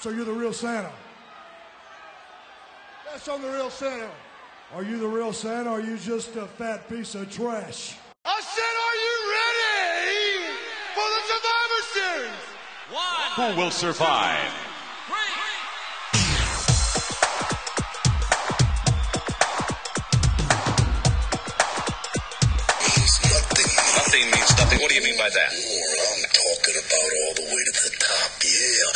So you're the real Santa. That's I'm the real Santa. Are you the real Santa or are you just a fat piece of trash? I said, are you ready for the Survivor Series? One. Who will survive? nothing. Nothing means nothing. What do you mean by that? More, I'm talking all the way to the top, yeah.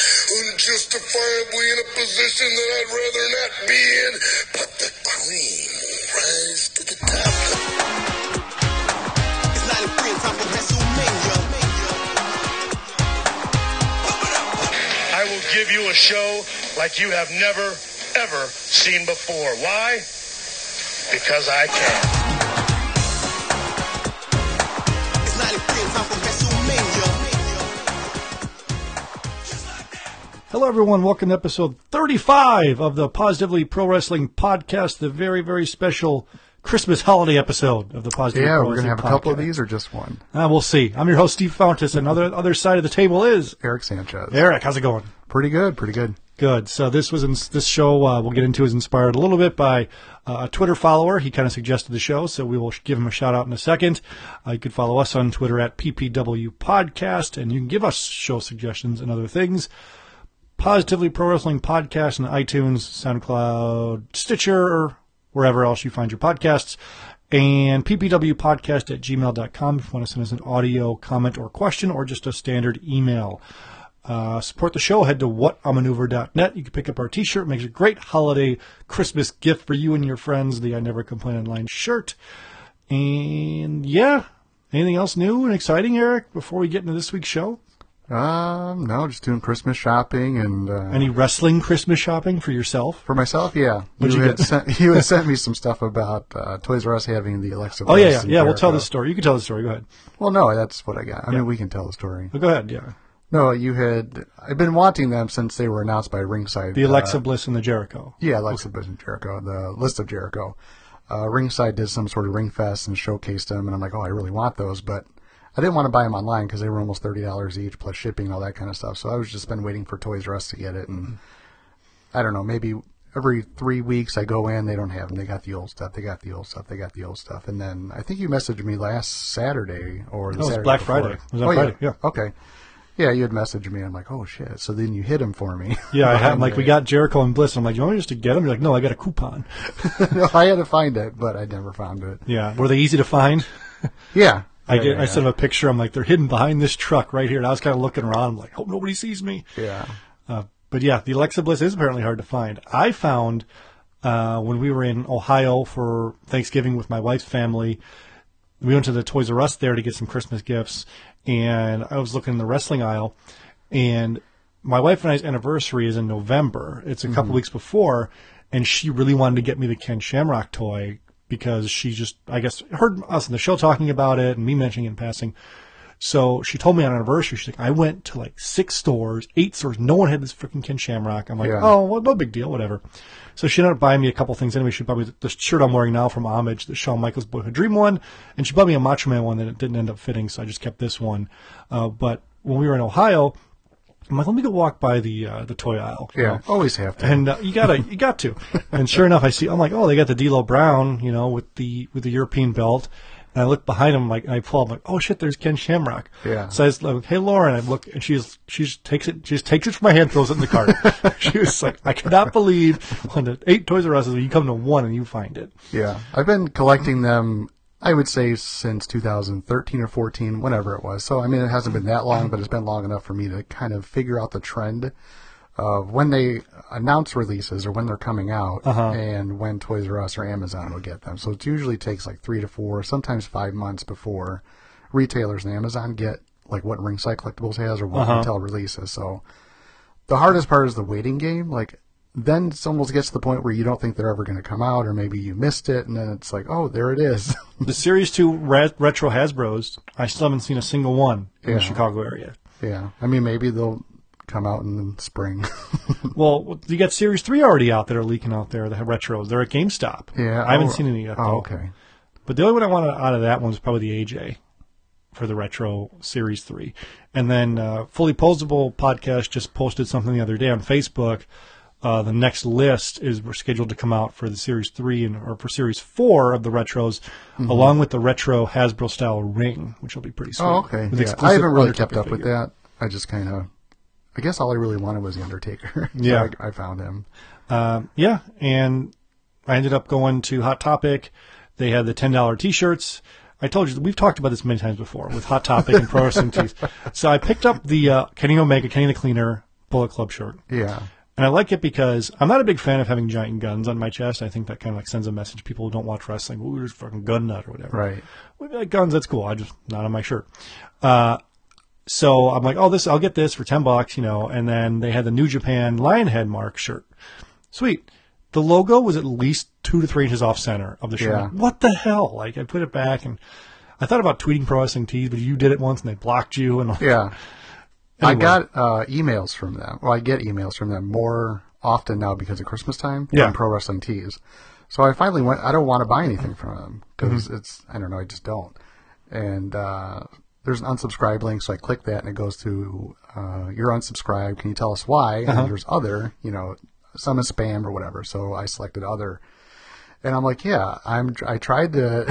Unjustifiably in a position that I'd rather not be in, but the cream will rise to the top. It's 93 and time for WrestleMania. I will give you a show like you have never, ever seen before. Why? Because I can. Hello, everyone. Welcome to episode 35 of the Positively Pro Wrestling Podcast, the very, very special Christmas holiday episode of the Positively Pro Wrestling. Yeah, Pro we're gonna Wrestling have a couple of these or just one. Uh, we'll see. I'm your host, Steve Fountas, and other other side of the table is Eric Sanchez. Eric. How's it going? Pretty good, pretty good. Good. So this was in, this show uh, we'll get into is inspired a little bit by uh, a Twitter follower. He kind of suggested the show, so we will give him a shout out in a second. Uh, you could follow us on Twitter at PPW Podcast, and you can give us show suggestions and other things. Positively Pro Wrestling Podcast on iTunes, SoundCloud, Stitcher, or wherever else you find your podcasts. And ppwpodcast at gmail.com if you want to send us an audio comment or question or just a standard email. Uh, support the show. Head to whatamaneuver.net. You can pick up our t-shirt. Makes a great holiday Christmas gift for you and your friends. The I Never Complain Online shirt. And yeah, anything else new and exciting, Eric, before we get into this week's show? Um, no, just doing Christmas shopping and uh, Any wrestling Christmas shopping for yourself? for myself. Yeah, What'd you, you had sent you had sent me some stuff about uh, Toys R Us having the Alexa. Bliss. Oh yeah, yeah, yeah. We'll tell the story. You can tell the story. Go ahead. Well, no, that's what I got. I Yeah. mean, we can tell the story. Well, go ahead. Yeah. No, you had. I've been wanting them since they were announced by Ringside. The Alexa uh, Bliss and the Jericho. Yeah, Alexa Bliss and Jericho, the list of Jericho. Uh, Ringside did some sort of ring fest and showcased them, and I'm like, oh, I really want those, but I didn't want to buy them online because they were almost thirty dollars each plus shipping and all that kind of stuff. So I was just been waiting for Toys R Us to get it, and I don't know, maybe every three weeks I go in, they don't have them. They got the old stuff. They got the old stuff. They got the old stuff. And then I think you messaged me last Saturday or the Saturday Black before. Friday. It was on oh, Friday, yeah. Okay. Yeah, you had messaged me. I'm like, oh shit. So then you hit him for me. Yeah, I had like we got Jericho and Bliss. I'm like, you want me just to get them? You're like, no, I got a coupon. no, I had to find it, but I never found it. Yeah, were they easy to find? Yeah. I Yeah, did. yeah, I sent him a picture. I'm like, they're hidden behind this truck right here. And I was kind of looking around. I'm like, hope nobody sees me. Yeah. Uh, but yeah, the Alexa Bliss is apparently hard to find. I found uh, when we were in Ohio for Thanksgiving with my wife's family, we went to the Toys R Us there to get some Christmas gifts, and I was looking in the wrestling aisle, and my wife and I's anniversary is in November. It's a couple weeks before, and she really wanted to get me the Ken Shamrock toy because she just, I guess, heard us in the show talking about it and me mentioning it in passing. So she told me on anniversary, she's like, I went to like six stores, eight stores. No one had this freaking Ken Shamrock. I'm like, Yeah. oh, well, no big deal, whatever. So she ended up buying me a couple things anyway. She bought me the, shirt I'm wearing now from Homage, the Shawn Michaels Boyhood Dream one, and she bought me a Macho Man one that it didn't end up fitting, so I just kept this one. Uh, but when we were in Ohio, I'm like, let me go walk by the uh, the toy aisle. Yeah. know. Always have to. And uh, you gotta, you got to. And sure enough, I see. I'm like, oh, they got the D'Lo Brown, you know, with the with the European belt. And I look behind him, like, and I pull up, like, oh shit, there's Ken Shamrock. Yeah. So I was like, hey Lauren, I look, and she's she takes it, she just takes it from my hand, throws it in the cart. she was like, I cannot believe when the eight Toys R Us you come to one and you find it. yeah. I've been collecting them, I would say, since 2013 or 14, whenever it was. So, I mean, it hasn't been that long, but it's been long enough for me to kind of figure out the trend of when they announce releases or when they're coming out uh-huh. and when Toys R Us or Amazon will get them. So it usually takes like three to four, sometimes five months before retailers and Amazon get like what Ringside Collectibles has or what uh-huh. retail releases. So the hardest part is the waiting game. Like then it almost gets to the point where you don't think they're ever going to come out, or maybe you missed it, and then it's like, oh, there it is. The Series Two re- retro Hasbro's, I still haven't seen a single one in Yeah. the Chicago area. yeah, I mean, maybe they'll come out in the spring. Well, you got Series Three already out that are leaking out there. The retros, they're at GameStop. yeah, I haven't oh, seen any yet. Oh, okay. But the only one I wanted out of that one was probably the AJ. for the Retro Series 3. And then uh, Fully Posable Podcast just posted something the other day on Facebook. Uh, the next list is we're scheduled to come out for the Series 3 and or for Series 4 of the Retros, Mm-hmm. along with the Retro Hasbro style ring, which will be pretty sweet. Oh, okay. Yeah, I haven't really kept up with that. I just kind of, I guess all I really wanted was the Undertaker. So Yeah. I, I found him. Um, yeah, and I ended up going to Hot Topic. They had the ten dollar T-shirts. I told you we've talked about this many times before with Hot Topic and Pro Wrestling Tees. So I picked up the uh, Kenny Omega, Kenny the Cleaner Bullet Club shirt, Yeah. And I like it because I'm not a big fan of having giant guns on my chest. I think that kind of like sends a message to people who don't watch wrestling. Ooh, there's a fucking gun nut or whatever. Right. We like guns, that's cool. I just not on my shirt. Uh, so I'm like, oh, this I'll get this for ten bucks, you know. And then they had the New Japan Lionhead mark shirt. Sweet. The logo was at least two to three inches off center of the shirt. Yeah. What the hell? Like I put it back and I thought about tweeting pro wrestling tees, but you did it once and they blocked you and Yeah. I got uh, emails from them. Well, I get emails from them more often now because of Christmas time Yeah. Pro Wrestling Tees. So I finally went. I don't want to buy anything from them because Mm-hmm. it's. I don't know. I just don't. And uh, there's an unsubscribe link, so I click that and it goes to uh, you're unsubscribed. Can you tell us why? Uh-huh. And there's other. You know, some is spam or whatever. So I selected other. And I'm like, yeah, I'm. I tried to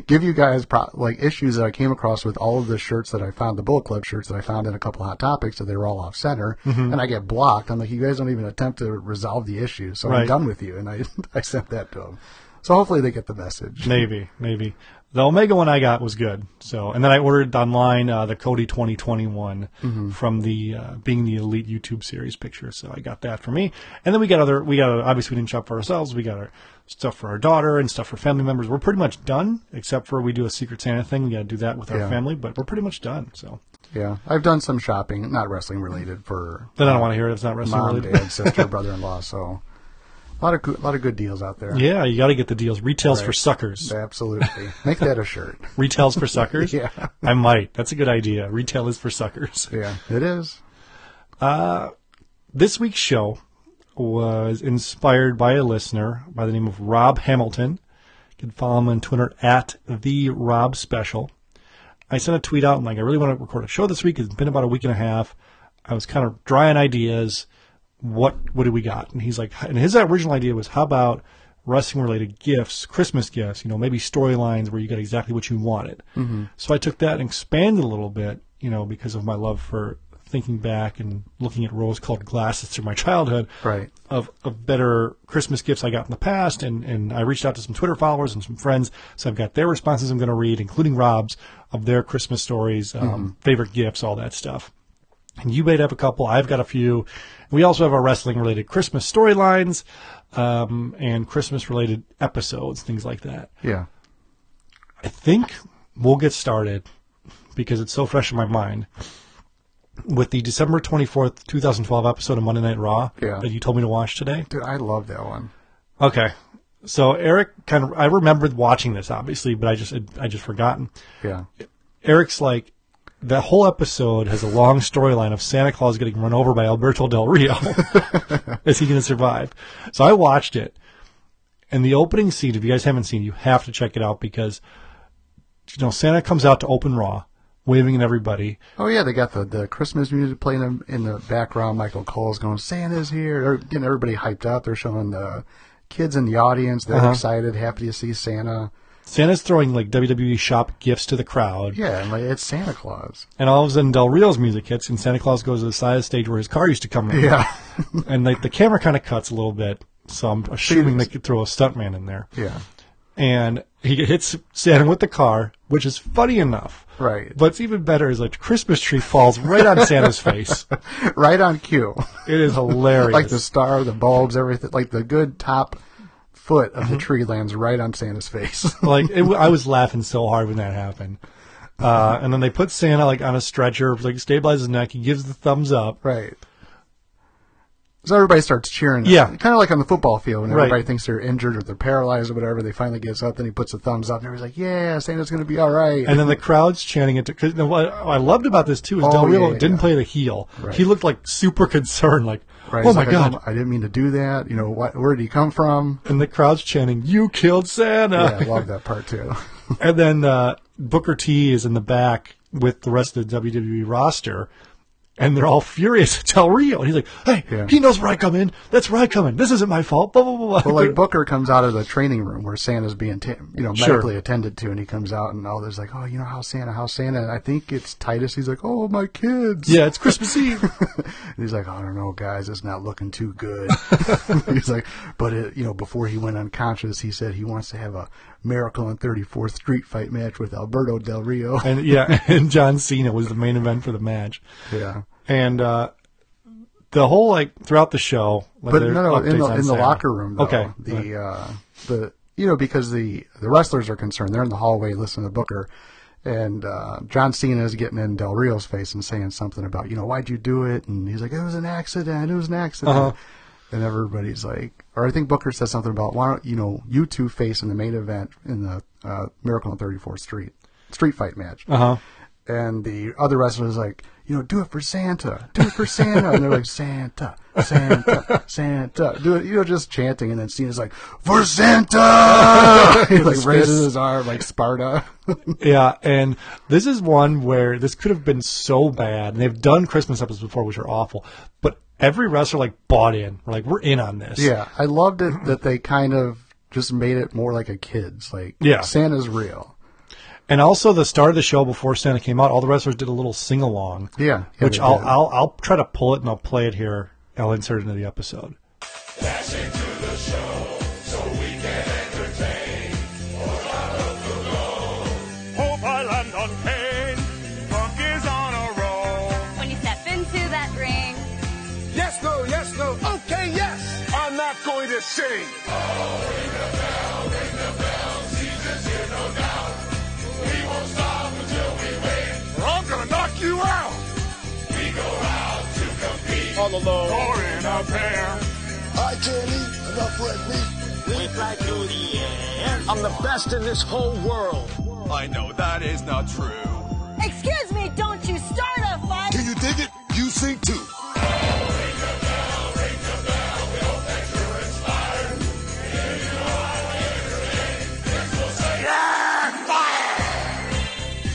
give you guys pro- like issues that I came across with all of the shirts that I found, the Bullet Club shirts that I found in a couple hot topics that they were all off center, Mm-hmm. and I get blocked. I'm like, you guys don't even attempt to resolve the issue, so Right. I'm done with you. And I I sent that to them. So hopefully they get the message. maybe, maybe. The Omega one I got was good. So, and then I ordered online uh, the Cody 2021 from the uh, being the Elite YouTube series picture. So I got that for me. And then we got other. We got obviously we didn't shop for ourselves. We got our stuff for our daughter and stuff for family members. We're pretty much done, except for we do a Secret Santa thing. We got to do that with our Yeah. family, but we're pretty much done. So Yeah, I've done some shopping, not wrestling related, for then I don't want to hear it. It's not wrestling related. mom, related. dad, sister, brother-in-law. So a lot of good, lot of good deals out there. Yeah, you got to get the deals. Retails for suckers. Absolutely, make that a shirt. Retails for suckers. Yeah. I might. That's a good idea. Retail is for suckers. Yeah, it is. Uh, this week's show was inspired by a listener by the name of Rob Hamilton. You can follow him on Twitter at the Rob Special. I sent a tweet out and like I really want to record a show this week. It's been about a week and a half. I was kind of dry on ideas. What what do we got? And he's like, and his original idea was, how about wrestling related gifts, Christmas gifts? You know, maybe storylines where you got exactly what you wanted. Mm-hmm. So I took that and expanded a little bit. You know, because of my love for thinking back and looking at rose-colored glasses through my childhood Right. of, of better Christmas gifts I got in the past, and, and I reached out to some Twitter followers and some friends, so I've got their responses I'm going to read, including Rob's, of their Christmas stories, um, favorite gifts, all that stuff. And you might have a couple. I've got a few. We also have our wrestling-related Christmas storylines um, and Christmas-related episodes, things like that. Yeah. I think we'll get started because it's so fresh in my mind with the December 24th, 2012 episode of Monday Night Raw Yeah. that you told me to watch today. Dude, I love that one. Okay. So Eric kind of I remembered watching this obviously, but I just I just forgotten. Yeah. Eric's like that whole episode has a long storyline of Santa Claus getting run over by Alberto Del Rio. Is he going to survive? So I watched it. And the opening scene, if you guys haven't seen, you have to check it out because you know Santa comes out to open Raw, waving at everybody. Oh yeah, they got the, the Christmas music playing in, in the background. Michael Cole's going, "Santa's here!" They're getting everybody hyped up. They're showing the kids in the audience. They're Uh-huh. excited, happy to see Santa. Santa's throwing like WWE shop gifts to the crowd. Yeah, and like it's Santa Claus. And all of a sudden, Del Rio's music hits, and Santa Claus goes to the side of the stage where his car used to come in. Yeah, and like the camera kind of cuts a little bit, so I'm assuming they could throw a stuntman in there. yeah, And he hits Santa with the car, which is funny enough. right, But it's even better is like the Christmas tree falls right on Santa's face. right on cue. It is hilarious. like the star, the bulbs, everything. Like the good top foot of Mm-hmm. the tree lands right on Santa's face. like it, I was laughing so hard when that happened. Uh, and then they put Santa like on a stretcher, like stabilize his neck. He gives the thumbs up. right. So everybody starts cheering. Yeah. kind of like on the football field when Right. everybody thinks they're injured or they're paralyzed or whatever. They finally gets up, then he puts a thumbs up, and everybody's like, "Yeah, Santa's going to be all right." And then the crowd's chanting it. Because what I loved about this too is Oh, Del Rio yeah, yeah, didn't yeah. play the heel. He looked like super concerned, like, Right, "Oh he's my like, I god!" don't- I didn't mean to do that. You know, where did he come from? and the crowd's chanting, "You killed Santa!" Yeah, I love that part too. and then uh, Booker T is in the back with the rest of the WWE roster, and they're all furious at Del Rio. And he's like, "Hey, Yeah. he knows where I come in. That's where I come in. This isn't my fault." Blah blah blah. blah. Well, like Booker comes out of the training room where Santa's being, ta- you know, Sure. medically attended to, and he comes out, and all there's like, oh, you know, how Santa, how Santa, and I think it's Titus. He's like, oh, my kids. yeah, it's Christmas Eve. And he's like, I don't know, guys, it's not looking too good. he's like, but it, you know, before he went unconscious, he said he wants to have a Miracle on 34th Street fight match with Alberto Del Rio. and yeah, and John Cena was the main event for the match. yeah. And uh, the whole like throughout the show, like, But no, no, in the in the locker room, though, Okay, the uh, the you know because the the wrestlers are concerned, they're in the hallway listening to Booker, and uh, John Cena is getting in Del Rio's face and saying something about you know why'd you do it, and he's like it was an accident, it was an accident, Uh-huh. and everybody's like, or I think Booker says something about why don't you know you two face in the main event in the uh, Miracle on 34th Street street fight match, uh huh. and the other wrestlers like, you know, do it for Santa, do it for Santa, and they're like, Santa, Santa, Santa, do it, you know, just chanting, and then Cena's like, for Santa, he like raises his arm like Sparta. Yeah, and this is one where this could have been so bad. And they've done Christmas episodes before, which are awful, but every wrestler like bought in. We're like, we're in on this. yeah, I loved it that they kind of just made it more like a kid's, like, Yeah. Santa's real. And also the start of the show before Santa came out, all the wrestlers did a little sing along. Yeah, yeah, which they I'll, did. I'll I'll try to pull it and I'll play it here. I'll insert it into the episode. Hope compete. On the low. Or in a pair. I can't eat enough red meat. We fly through the air. I'm the best in this whole world. I know that is not true. excuse me, don't you start a fight. Can you dig it? You sing too.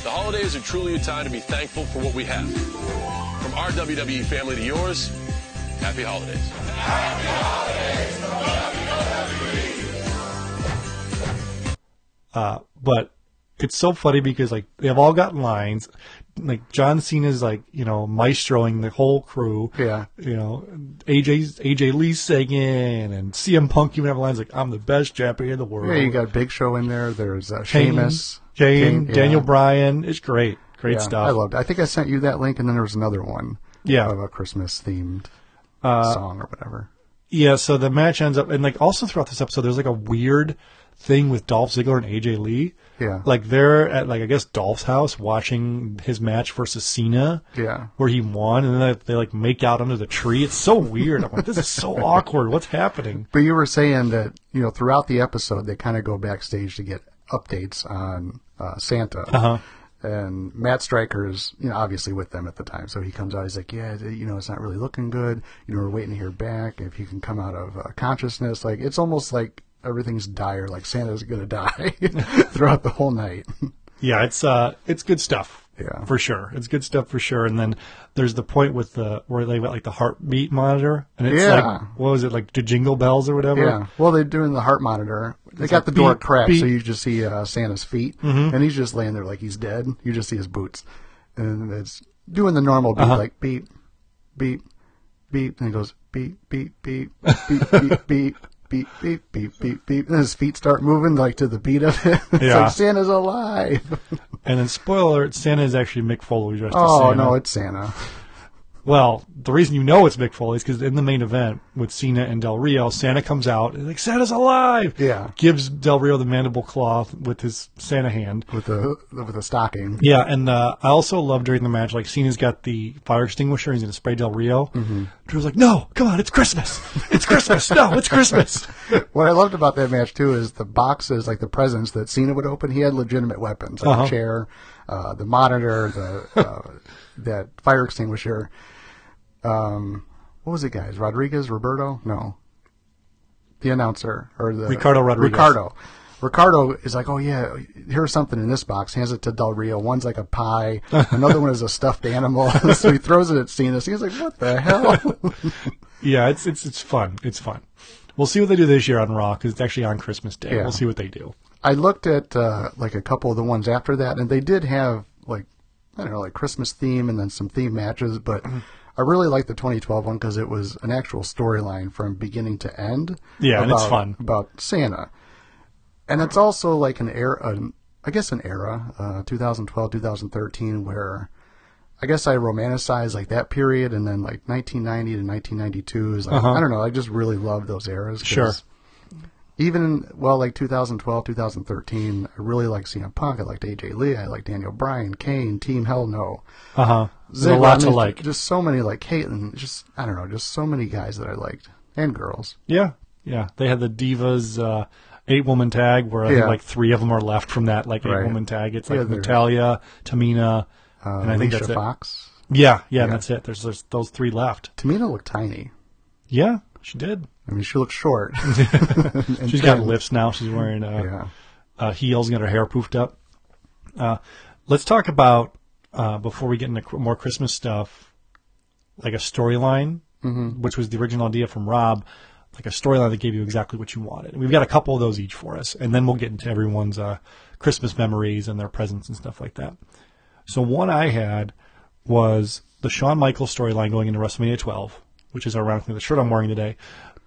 The holidays are truly a time to be thankful for what we have. From our WWE family to yours, happy holidays. Uh, but it's so funny because like they've all got lines. Like John Cena's like you know maestroing the whole crew. Yeah. You know AJ's AJ Lee singing and CM Punk even have lines like I'm the best champion in the world. Yeah, you got Big Show in there. There's uh, Kane, Sheamus, Kane, Kane, yeah. Daniel Bryan. It's great, great Yeah, stuff. I loved. it. I think I sent you that link, and then there was another one. Yeah. of a Christmas themed Uh, song or whatever. Yeah, so the match ends up, and like also throughout this episode, there's like a weird thing with Dolph Ziggler and AJ Lee. Yeah. Like they're at like I guess Dolph's house watching his match versus Cena. Yeah. Where he won, and then they, they like make out under the tree. It's so weird. I'm like, this is so awkward. What's happening? But you were saying that you know throughout the episode they kind of go backstage to get updates on uh, Santa. Uh-huh. And Matt Striker is, you know, obviously with them at the time. So he comes out. He's like, "Yeah, you know, it's not really looking good. You know, we're waiting to hear back. If you can come out of uh, consciousness, like it's almost like everything's dire. Like Santa's gonna die throughout the whole night." Yeah, it's uh, it's good stuff. Yeah. for sure. It's good stuff for sure. And then there's the point with the where they got like the heartbeat monitor, and it's Yeah. like what was it like the jingle bells or whatever? Yeah. Well, they're doing the heart monitor. They It's got like the door beep, cracked, beep. so you just see uh, Santa's feet, Mhm. and he's just laying there like he's dead. You just see his boots, and it's doing the normal beat, Uh-huh. like beep, beep, beep, and it goes beep, beep, beep, beep, beep, beep. Beep beep beep beep beep, beep. and his feet start moving like to the beat of it. It's Yeah. like Santa's alive. And then spoiler: alert, Santa is actually Mick Foley dressed as oh Santa. no, it's Santa. Well, the reason you know it's Mick Foley is because in the main event with Cena and Del Rio, Santa comes out and like Santa's alive. Yeah. Gives Del Rio the mandible claw with his Santa hand. with the with the stocking. Yeah, and uh, I also love during the match, like Cena's got the fire extinguisher. He's gonna spray Del Rio. Mhm. Drew's like, "No, come on, it's Christmas! It's Christmas! no, it's Christmas!" What I loved about that match too is the boxes, like the presents that Cena would open. He had legitimate weapons, like Uh-huh. a chair, uh, the monitor, the uh, that fire extinguisher. Um, what was it, guys? Rodriguez, Roberto? No, the announcer or the Ricardo Rodriguez. Ricardo. Ricardo is like, "Oh yeah, here's something in this box." Hands it to Del Rio. One's like a pie. Another one is a stuffed animal. so he throws it at Cena. Cena's like, "What the hell?" Yeah, it's it's it's fun. It's fun. We'll see what they do this year on Raw because it's actually on Christmas Day. Yeah. We'll see what they do. I looked at uh, like a couple of the ones after that, and they did have like I don't know, like Christmas theme and then some theme matches. But. I really liked the 2012 one because it was an actual storyline from beginning to end. Yeah, and it's fun. about Santa, and it's also like an era, an, I guess an era, uh, 2012, 2013, where. I guess I romanticize like that period, and then like 1990 to 1992 is like Uh-huh. I don't know. I just really love those eras. Sure. Even well like 2012 2013 i really like CM punk i liked aj lee i liked daniel bryan kane team hell no Uh huh. There's a lot I to like. just so many like Kaitlyn just i don't know just so many guys that i liked and girls Yeah, yeah. They had the Divas uh, eight woman tag where I think like three of them are left from that like eight Right. woman tag. It's like they're- Natalya, Tamina, uh, and I think Alicia that's it. fox Yeah, yeah, Yeah. and that's it. There's, there's those three left. tamina looked tiny Yeah, she did. i mean she looks short She's got lifts now. She's wearing uh, yeah uh, heels, and got her hair poofed up. Uh, let's talk about uh, before we get into more Christmas stuff, like a storyline, which was the original idea from Rob, like a storyline that gave you exactly what you wanted. We've got a couple of those each for us, and then we'll get into everyone's uh, Christmas memories and their presents and stuff like that. So one I had was the Shawn Michaels storyline going into WrestleMania 12, which is ironically the shirt I'm wearing today.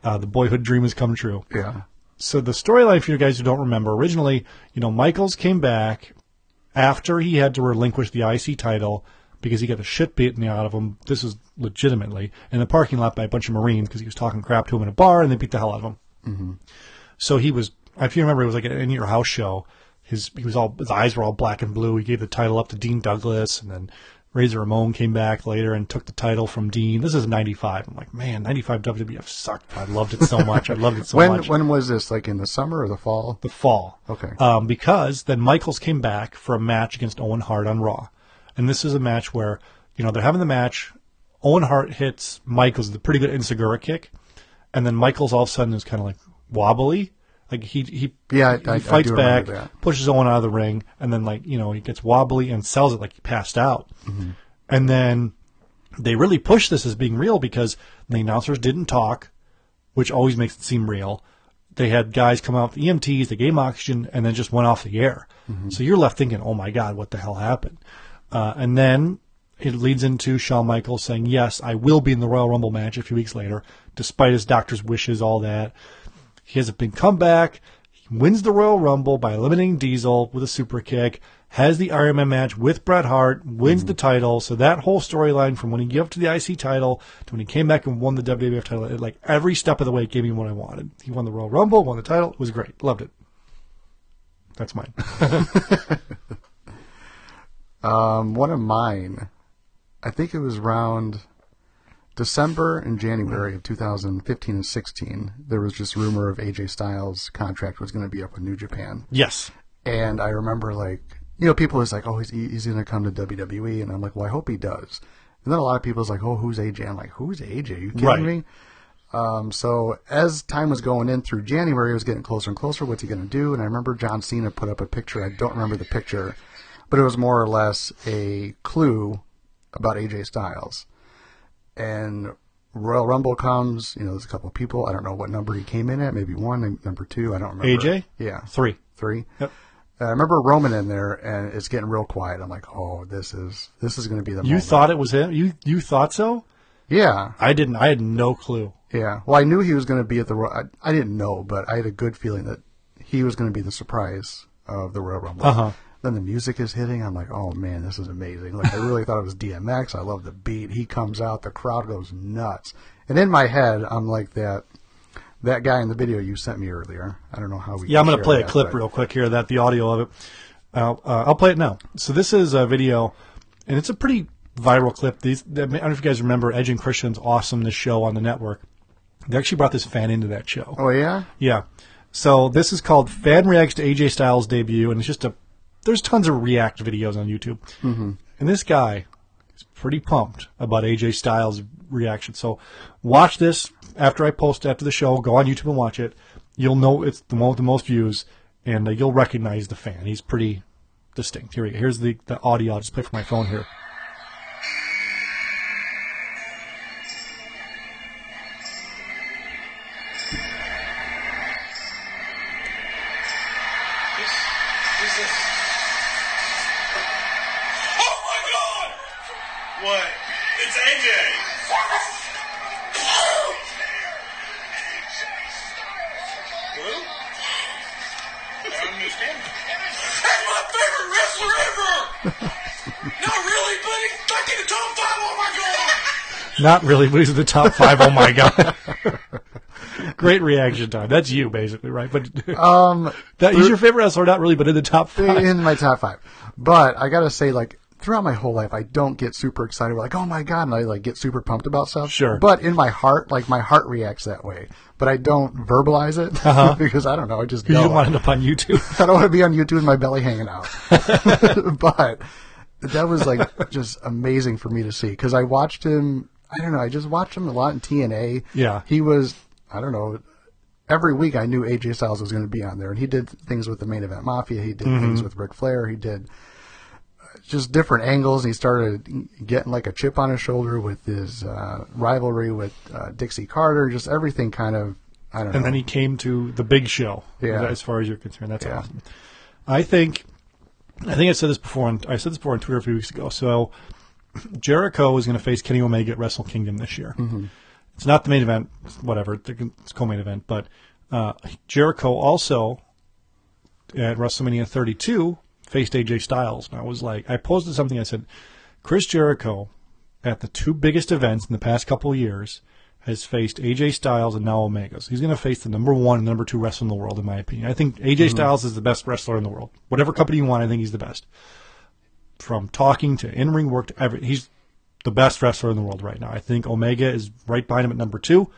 Uh, the boyhood dream has come true. yeah So the storyline for you guys who don't remember, originally, you know, Michaels came back after he had to relinquish the IC title because he got the shit beaten out of him. This is legitimately in the parking lot by a bunch of Marines because he was talking crap to him in a bar and they beat the hell out of him. Mm-hmm. So he was, if you remember, it was like an in your house show. His he was all his eyes were all black and blue. He gave the title up to Dean Douglas, and then Razor Ramon came back later and took the title from Dean. This is '95. I'm like, man, '95 WWF sucked. I loved it so much. I loved it so when much when was this like in the summer or the fall the fall. Okay. Um, because then Michaels came back for a match against Owen Hart on Raw. And this is a match where, you know, they're having the match. Owen Hart hits Michaels with a pretty good enzuigiri kick. And then Michaels all of a sudden is kind of like wobbly. Like he, he, Yeah, I- he I- I fights back, pushes Owen out of the ring, and then like, you know, he gets wobbly and sells it like he passed out. Mm-hmm. And then they really push this as being real because the announcers didn't talk which always makes it seem real. They had guys come out with EMTs, they gave them oxygen, and then just went off the air. So you're left thinking, oh my God, what the hell happened? Uh, and then it leads into Shawn Michaels saying, yes, I will be in the Royal Rumble match a few weeks later, despite his doctor's wishes, all that. He has a big comeback. He wins the Royal Rumble by eliminating Diesel with a super kick. Has the Iron Man match with Bret Hart. Wins the title. So that whole storyline from when he gave up to the IC title to when he came back and won the WWF title, it, like every step of the way, it gave me what I wanted. He won the Royal Rumble, won the title. It was great. Loved it. That's mine. Um, one of mine, I think it was around December and January of 2015 and 16. There was just rumor of AJ Styles' contract was going to be up with New Japan, yes. and I remember like you know people was like, oh, he's he's going to come to WWE, and I'm like, well, I hope he does. And then a lot of people was like, oh, who's AJ? I'm like, who's AJ? you kidding Right. me? Um, so as time was going in through January, it was getting closer and closer. What's he going to do? And I remember John Cena put up a picture. I don't remember the picture, but it was more or less a clue about AJ Styles. And Royal Rumble comes. You know, there's a couple of people. I don't know what number he came in at. Maybe one, number two. I don't remember. AJ? Yeah, Three. three. Yep. Uh, I remember Roman in there, and it's getting real quiet. I'm like, oh, this is this is going to be the. You moment. thought it was him? You you thought so? Yeah, I didn't. I had no clue. Yeah. Well, I knew he was going to be at the. I, I didn't know, but I had a good feeling that he was going to be the surprise of the Royal Rumble. Uh-huh. Then the music is hitting. I'm like, oh man, this is amazing. Like I really thought it was DMX. I love the beat. He comes out, the crowd goes nuts. And in my head, I'm like that. That guy in the video you sent me earlier. I don't know how we. Yeah, I'm going to play a clip but- real quick here. That the audio of it. Uh, uh, I'll play it now. So this is a video, and it's a pretty viral clip. These I don't know if you guys remember Edge and Christian's awesome this show on the network. They actually brought this fan into that show. Oh yeah. Yeah. So this is called Fan Reacts to AJ Styles debut, and it's just a. There's tons of react videos on YouTube, mm-hmm. and this guy is pretty pumped about AJ Styles' reaction. So watch this after I post after the show. Go on YouTube and watch it. You'll know it's the one with the most views, and uh, you'll recognize the fan. He's pretty distinct. Here we go. Here's the, the audio. I'll just play from my phone here. Not really, but he's in the top five. Oh my god! Great reaction time. That's you, basically, right? But Um, that, he's your favorite wrestler, not really, but in the top five. in my top five. But I gotta say, like throughout my whole life, I don't get super excited. Like, oh my god, and I like get super pumped about stuff. Sure. But in my heart, like my heart reacts that way. But I don't verbalize it because I don't know. I just You don't want to end up on YouTube. I don't want to be on YouTube with my belly hanging out. but that was like just amazing for me to see because I watched him. I don't know. I just watched him a lot in TNA. Yeah. He was. I don't know. Every week I knew AJ Styles was going to be on there, and he did things with the main event Mafia. He did Mm-hmm. things with Ric Flair. He did uh, just different angles. And he started getting like a chip on his shoulder with his uh, rivalry with uh, Dixie Carter. Just everything kind of. I don't know. and then he came to the big show. Yeah. As far as you're concerned, that's Yeah. awesome. I think, I think I said this before. On, I said this before on Twitter a few weeks ago. So Jericho is going to face Kenny Omega at Wrestle Kingdom this year. Mm-hmm. It's not the main event, whatever. It's co-main event, but uh, Jericho also at WrestleMania 32 faced AJ Styles, and I was like, I posted something. I said, Chris Jericho at the two biggest events in the past couple of years has faced AJ Styles and now Omega. So he's going to face the number one and number two wrestler in the world, in my opinion. I think AJ Styles is the best wrestler in the world. Whatever company you want, I think he's the best. From talking to in ring work to every, he's the best wrestler in the world right now. I think Omega is right behind him at number two.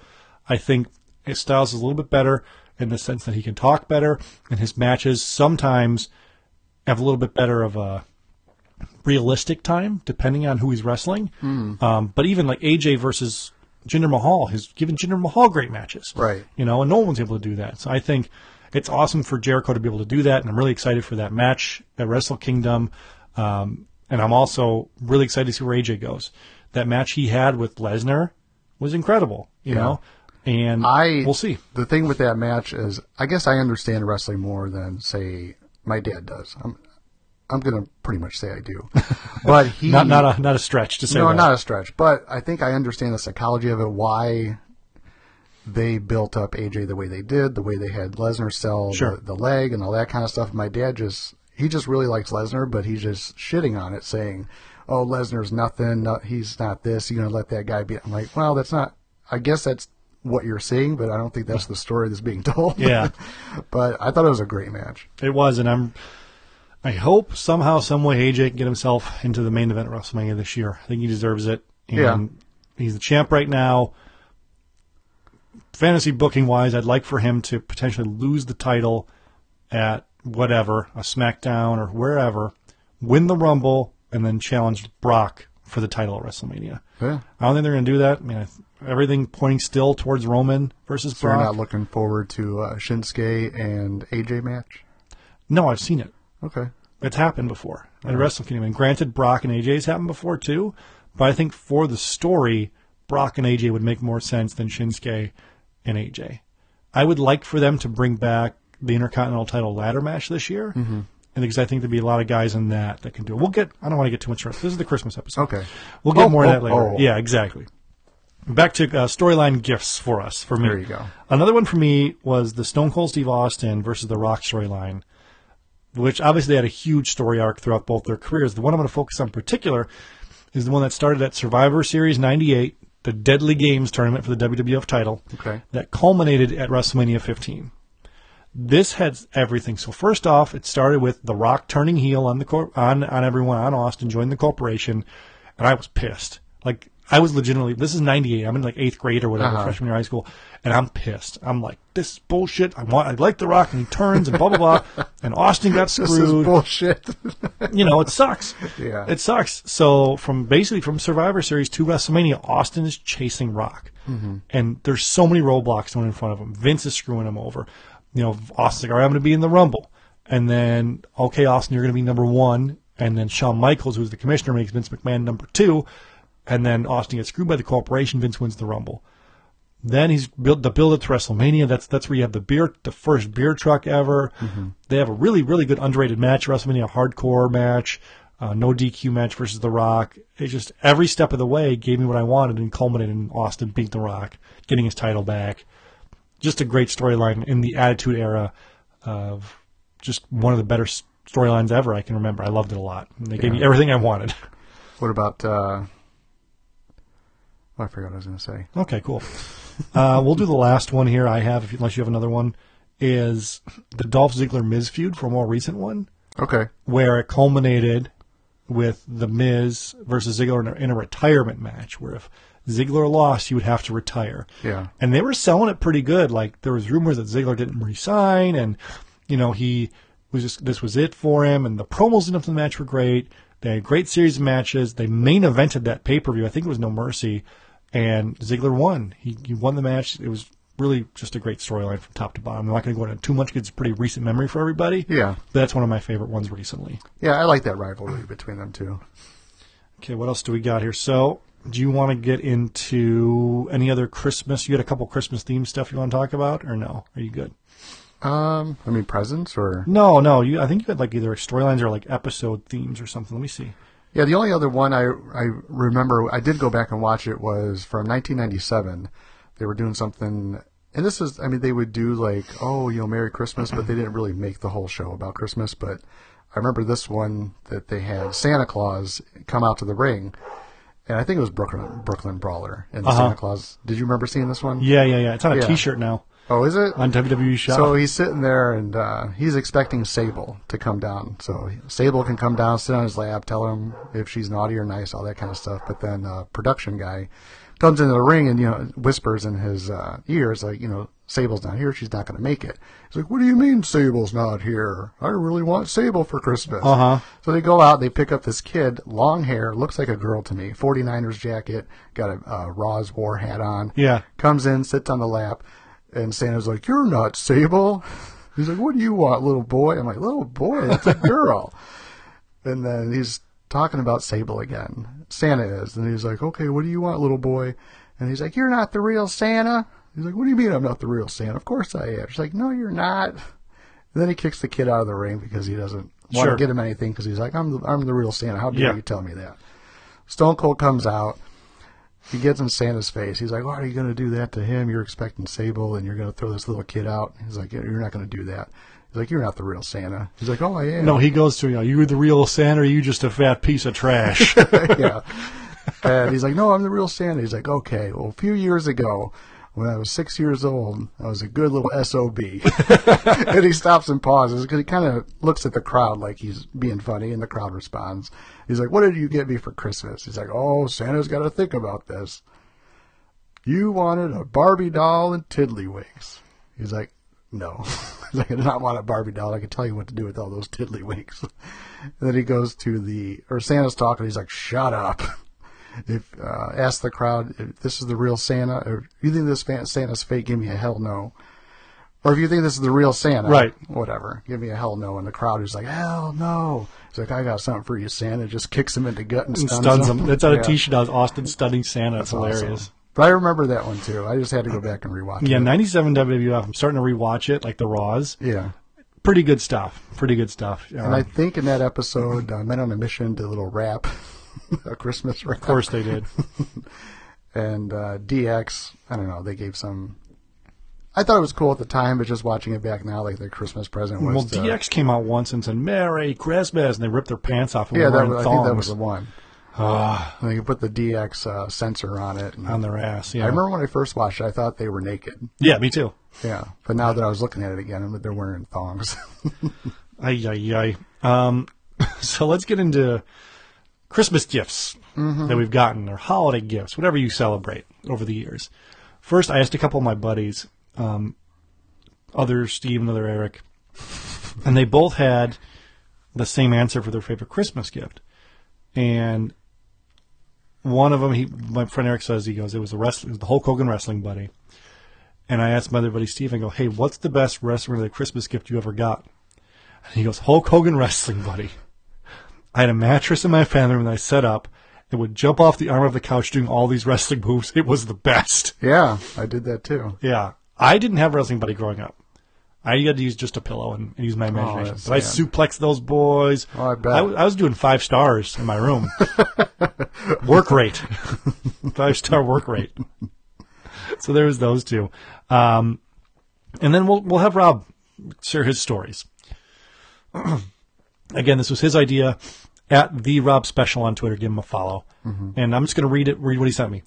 I think Styles is a little bit better in the sense that he can talk better, and his matches sometimes have a little bit better of a realistic time, depending on who he's wrestling. Um, but even like AJ versus Jinder Mahal has given Jinder Mahal great matches. Right. You know, and no one's able to do that. So I think it's awesome for Jericho to be able to do that, and I'm really excited for that match at Wrestle Kingdom. Um, and I'm also really excited to see where AJ goes. That match he had with Lesnar was incredible, you Yeah. know, and I we'll see. The thing with that match is, I guess I understand wrestling more than say my dad does. I'm, I'm gonna pretty much say I do, but he Not not a not a stretch to say no, that. not a stretch. But I think I understand the psychology of it. Why they built up AJ the way they did, the way they had Lesnar sell Sure. the, the leg and all that kind of stuff. My dad just he just really likes Lesnar, but he's just shitting on it, saying, "Oh, Lesnar's nothing. No, he's not this. You're gonna let that guy be." I'm like, well, that's not. I guess that's what you're seeing, but I don't think that's the story that's being told. Yeah. but I thought it was a great match. It was, and I'm. I hope somehow, some way, AJ can get himself into the main event at WrestleMania this year. I think he deserves it. And Yeah. He's the champ right now. Fantasy booking wise, I'd like for him to potentially lose the title at whatever, a SmackDown or wherever, win the Rumble, and then challenge Brock for the title at WrestleMania. Yeah. I don't think they're going to do that. I mean, I th- everything pointing still towards Roman versus So you're Brock. not looking forward to uh, Shinsuke and AJ match? no, I've seen it. Okay. It's happened before at Wrestle Kingdom. And granted, Brock and AJ's happened before too, but I think for the story, Brock and AJ would make more sense than Shinsuke and AJ. I would like for them to bring back the Intercontinental title ladder match this year. Mm-hmm. And because I think there'd be a lot of guys in that that can do it. We'll get, I don't want to get too much. Rest. This is the Christmas episode. Okay. We'll get Oh, more of oh, that later. oh. Yeah, exactly. Back to uh, storyline gifts for us, for me. There you go. Another one for me was the Stone Cold Steve Austin versus The Rock storyline, which obviously had a huge story arc throughout both their careers. The one I'm going to focus on in particular is the one that started at Survivor Series 98, the Deadly Games tournament for the WWF title, Okay. that culminated at WrestleMania 15. This had everything. So first off, it started with The Rock turning heel on the cor- on on everyone on Austin, joining the corporation, and I was pissed. Like I was legitimately. This is '98. I'm in like eighth grade or whatever, Uh-huh. freshman year of high school, and I'm pissed. I'm like, this is bullshit. I want. I like The Rock, and he turns and blah blah blah, and Austin got screwed. This is bullshit. you know, it sucks. Yeah. It sucks. So from basically from Survivor Series to WrestleMania, Austin is chasing Rock. And there's so many roadblocks thrown in front of him. Vince is screwing him over. You know, Austin's like, all right, I'm going to be in the Rumble. and then okay, Austin, you're going to be number one, and then Shawn Michaels, who's the commissioner, makes Vince McMahon number two, and then Austin gets screwed by the corporation. Vince wins the Rumble. Then he's built the build up to WrestleMania. That's that's where you have the beer, the first beer truck ever. They have a really really good underrated match. WrestleMania a hardcore match, uh, no DQ match versus The Rock. It just every step of the way gave me what I wanted and culminated in Austin beating The Rock, getting his title back. Just a great storyline in the Attitude Era of just one of the better storylines ever I can remember. I loved it a lot. And they gave me everything I wanted. What about? Uh, oh, I forgot what I was going to say. Okay, cool. Uh, we'll do the last one here. I have, if, unless you have another one, is the Dolph Ziggler Miz feud for a more recent one, Okay. where it culminated with the Miz versus Ziggler in a, in a retirement match, where if Ziggler lost, he would have to retire. Yeah. And they were selling it pretty good. Like there was rumors that Ziggler didn't resign, and you know he was just this was it for him. And the promos in the match were great. They had a great series of matches. They main evented that pay per view. I think it was No Mercy, and Ziggler won. He he won the match. It was really just a great storyline from top to bottom. I'm not going to go into too much because it's a pretty recent memory for everybody. Yeah. But that's one of my favorite ones recently. Yeah, I like that rivalry between them two. Okay, what else do we got here? So, do you want to get into any other Christmas? You had a couple Christmas themed stuff you want to talk about, or no? Are you good? Um, I mean presents or No, no. You, I think you had like either storylines or like episode themes or something. Let me see. yeah. The only other one I I remember I did go back and watch it was from 1997. They were doing something, and this is I mean they would do like oh you know Merry Christmas, but they didn't really make the whole show about Christmas. But I remember this one that they had Santa Claus come out to the ring. And I think it was Brooklyn Brooklyn Brawler and the Uh-huh. Santa Claus. Did you remember seeing this one? Yeah, yeah, yeah. It's on a Yeah. shirt now Oh, is it? on WWE Shop. So he's sitting there and uh, he's expecting Sable to come down. So Sable can come down, sit on his lap, tell him if she's naughty or nice, all that kind of stuff. But then uh, production guy comes into the ring and you know whispers in his uh, ears like, you know, Sable's not here. She's not going to make it. He's like, "What do you mean Sable's not here? I really want Sable for Christmas." Uh-huh. So they go out. They pick up this kid, long hair, looks like a girl to me. 49ers jacket, got a uh, Roz War hat on yeah. comes in, sits on the lap, and Santa's like, "You're not Sable." He's like, "What do you want, little boy?" I'm like, "Little boy, that's a girl." and then he's talking about Sable again. Santa is, and he's like, "Okay, what do you want, little boy?" And he's like, "You're not the real Santa." He's like, "What do you mean I'm not the real Santa?" Of course I am. She's like, "No, you're not." And then he kicks the kid out of the ring because he doesn't want Sure. to get him anything because he's like, "I'm the, I'm the real Santa. How dare Yeah. you tell me that?" Stone Cold comes out. He gets in Santa's face. He's like, "Why are you going to do that to him? You're expecting Sable, and you're going to throw this little kid out." He's like, "You're not going to do that." He's like, "You're not the real Santa." He's like, "Oh, I am." No, he goes to you know, you the real Santa, or you just a fat piece of trash. yeah. And he's like, "No, I'm the real Santa." He's like, "Okay." Well, a few years ago, when I was six years old, I was a good little sob. and he stops and pauses because he kind of looks at the crowd like he's being funny, and the crowd responds. He's like, "What did you get me for Christmas?" He's like, "Oh, Santa's got to think about this." You wanted a Barbie doll and tiddlywinks. He's like, no. He's like, I did not want a Barbie doll. I can tell you what to do with all those tiddlywinks. and then he goes to the, or Santa's talking. He's like, shut up. If uh, ask the crowd if this is the real Santa, or you think this fan, Santa's fake, give me a hell no. Or if you think this is the real Santa, Right. Whatever, give me a hell no. And the crowd is like, hell no. He's like, I got something for you, Santa. Just kicks him in the gut and and stuns, stuns him. That's on Yeah. a t-shirt. Out Austin stunning Santa. It's That's awesome. hilarious. But I remember that one too. I just had to go back and rewatch it. Yeah, 97 WWF. I'm starting to rewatch it, like the Raws. Yeah. Pretty good stuff. Pretty good stuff. And I Um, think in that episode, uh, Men on a Mission to a little rap, a Christmas rap. of course they did. And uh, DX, I don't know, they gave some. I thought it was cool at the time, but just watching it back now, like their Christmas present was. well, to- DX came out once and said "Merry Christmas," and they ripped their pants off and Yeah, that was, I think that was the one. And they put the DX uh, censor on it. And on their ass. Yeah, I remember when I first watched it, I thought they were naked. Yeah, me too. Yeah, but now that I was looking at it again, they're wearing thongs. Ay ay ay. Um, so let's get into Christmas gifts that we've gotten, or holiday gifts, whatever you celebrate over the years. First, I asked a couple of my buddies, um, other Steve and other Eric, and they both had the same answer for their favorite Christmas gift. And one of them, he, my friend Eric says, he goes, it was the wrestling, the Hulk Hogan wrestling buddy. And I asked my other buddy Steve, I go, hey, what's the best wrestling Christmas gift you ever got? And he goes, Hulk Hogan wrestling, buddy. I had a mattress in my family room that I set up and would jump off the arm of the couch doing all these wrestling moves. It was the best. Yeah, I did that too. Yeah. I didn't have a wrestling buddy growing up. I had to use just a pillow and, and use my imagination. Oh, but I suplexed those boys. Oh, I bet. I, I was doing five stars in my room. work rate. five star work rate. So there's those two. Um, and then we'll, we'll have Rob share his stories. Again, this was his idea at the Rob Special on Twitter. Give him a follow. Mm-hmm. And I'm just going to read it, read what he sent me.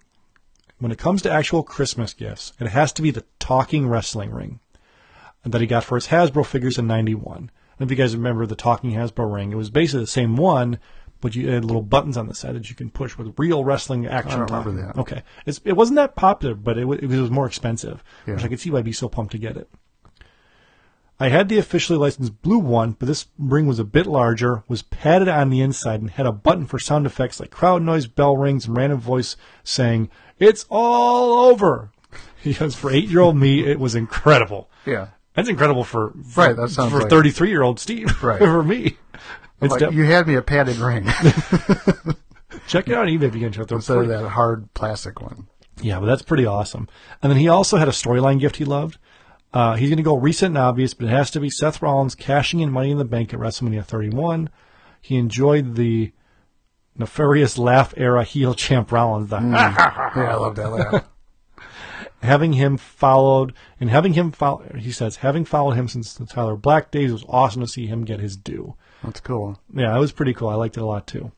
When it comes to actual Christmas gifts, it has to be the talking wrestling ring that he got for his Hasbro figures in 91. And if you guys remember the talking Hasbro ring, it was basically the same one, but you had little buttons on the side that you can push with real wrestling action. I don't remember that. Okay. It's, it wasn't that popular, but it, wa- it was more expensive, which I could see why I'd be so pumped to get it. I had the officially licensed blue one, but this ring was a bit larger, was padded on the inside, and had a button for sound effects like crowd noise, bell rings, and random voice saying, It's all over. Goes, For eight year old me, it was incredible. Yeah. That's incredible for, for Right, that sounds for like- 33 year old Steve. Right. for me. It's Like, def- you had me a padded ring check it out on eBay if you can. Instead of that hard plastic one. Yeah, but that's pretty awesome. And then he also had a storyline gift he loved. Uh, he's going to go recent and obvious, but it has to be Seth Rollins cashing in Money in the Bank at WrestleMania 31. He enjoyed the nefarious laugh era heel champ Rollins. The Yeah, I love that laugh. having him followed and having him follow. He says having followed him since the Tyler Black days it was awesome to see him get his due. That's cool. Yeah, it was pretty cool. I liked it a lot too.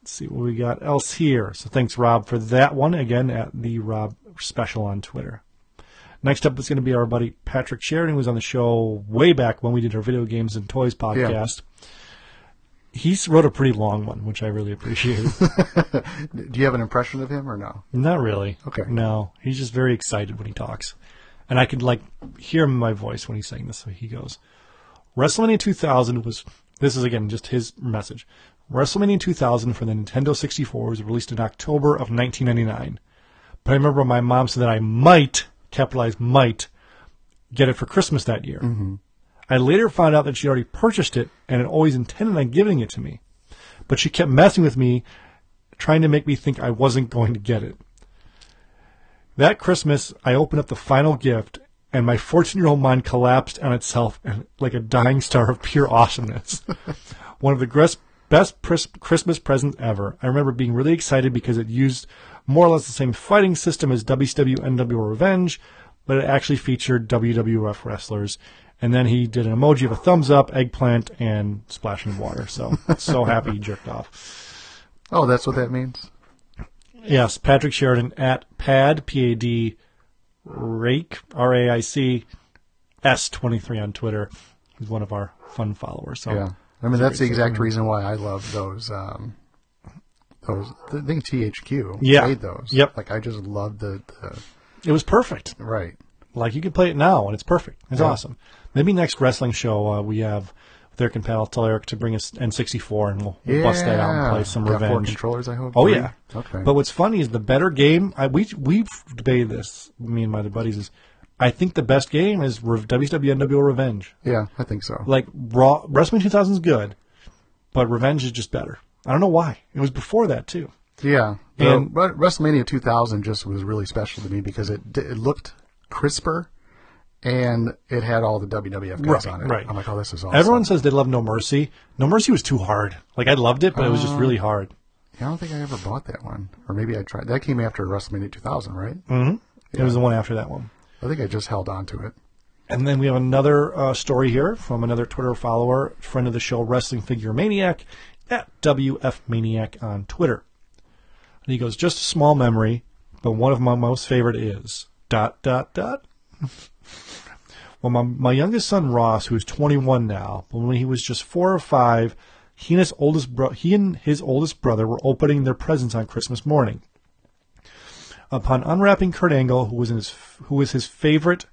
Let's see what we got else here. So thanks, Rob, for that one. Again, at the Rob Special on Twitter. Next up is going to be our buddy Patrick Sheridan, who was on the show way back when we did our video games and toys podcast. He wrote a pretty long one, which I really appreciated. Do you have an impression of him or no? Not really. Okay. No, he's just very excited when he talks, and I could like hear my voice when he's saying this. So he goes, "WrestleMania 2000 was this is again just his message. WrestleMania 2000 for the Nintendo 64 was released in October of 1999, but I remember my mom said that I might capitalize might get it for Christmas that year. Mm-hmm. I later found out that she already purchased it and had always intended on giving it to me, but she kept messing with me trying to make me think I wasn't going to get it. That Christmas, I opened up the final gift, and my 14 year old mind collapsed on itself and- like a dying star of pure awesomeness. One of the best Christmas presents ever. I remember being really excited because it used more or less the same fighting system as WCW NWO Revenge, but it actually featured WWF wrestlers. And then he did an emoji of a thumbs up, eggplant, and splashing water. So, so happy he jerked off. Oh, that's what that means. Yes, Patrick Sheridan at Pad P A D Rake R A I C S twenty three on Twitter. He's one of our fun followers. So Yeah. I mean, that's the exact reason why I love those. Um, those I think THQ Yeah. made those. Yep. Like I just love the, the it was perfect. right. Like you can play it now, and it's perfect. It's Yeah. awesome. Maybe next wrestling show uh, we have with Eric and Pat. I'll tell Eric to bring us N sixty four, and we'll, we'll bust that out and play some Got Four revenge. controllers, I hope. Oh yeah. Okay. But what's funny is the better game. I, we we've debated this. Me and my other buddies is. I think the best game is WCW Revenge. yeah, I think so. Like Raw WrestleMania 2000 is good, but Revenge is just better. I don't know why. It was before that too. Yeah, And- Re- WrestleMania 2000 just was really special to me because it it looked crisper, and it had all the WWF guys Right, on it. right. I'm like, oh, this is awesome. Everyone says they love No Mercy. No Mercy was too hard. Like I loved it, but it was just really hard. Yeah, I don't think I ever bought that one, or maybe I tried. That came after WrestleMania 2000, right? It was the one after that one. I think I just held on to it. And then we have another uh, story here from another Twitter follower, friend of the show, Wrestling Figure Maniac, at WF Maniac on Twitter. And he goes, just a small memory, but one of my most favorite is dot dot dot. well, my my youngest son Ross, who's 21 now, but when he was just four or five, he and his oldest bro- he and his oldest brother were opening their presents on Christmas morning. Upon unwrapping Kurt Angle, who was his who was his favorite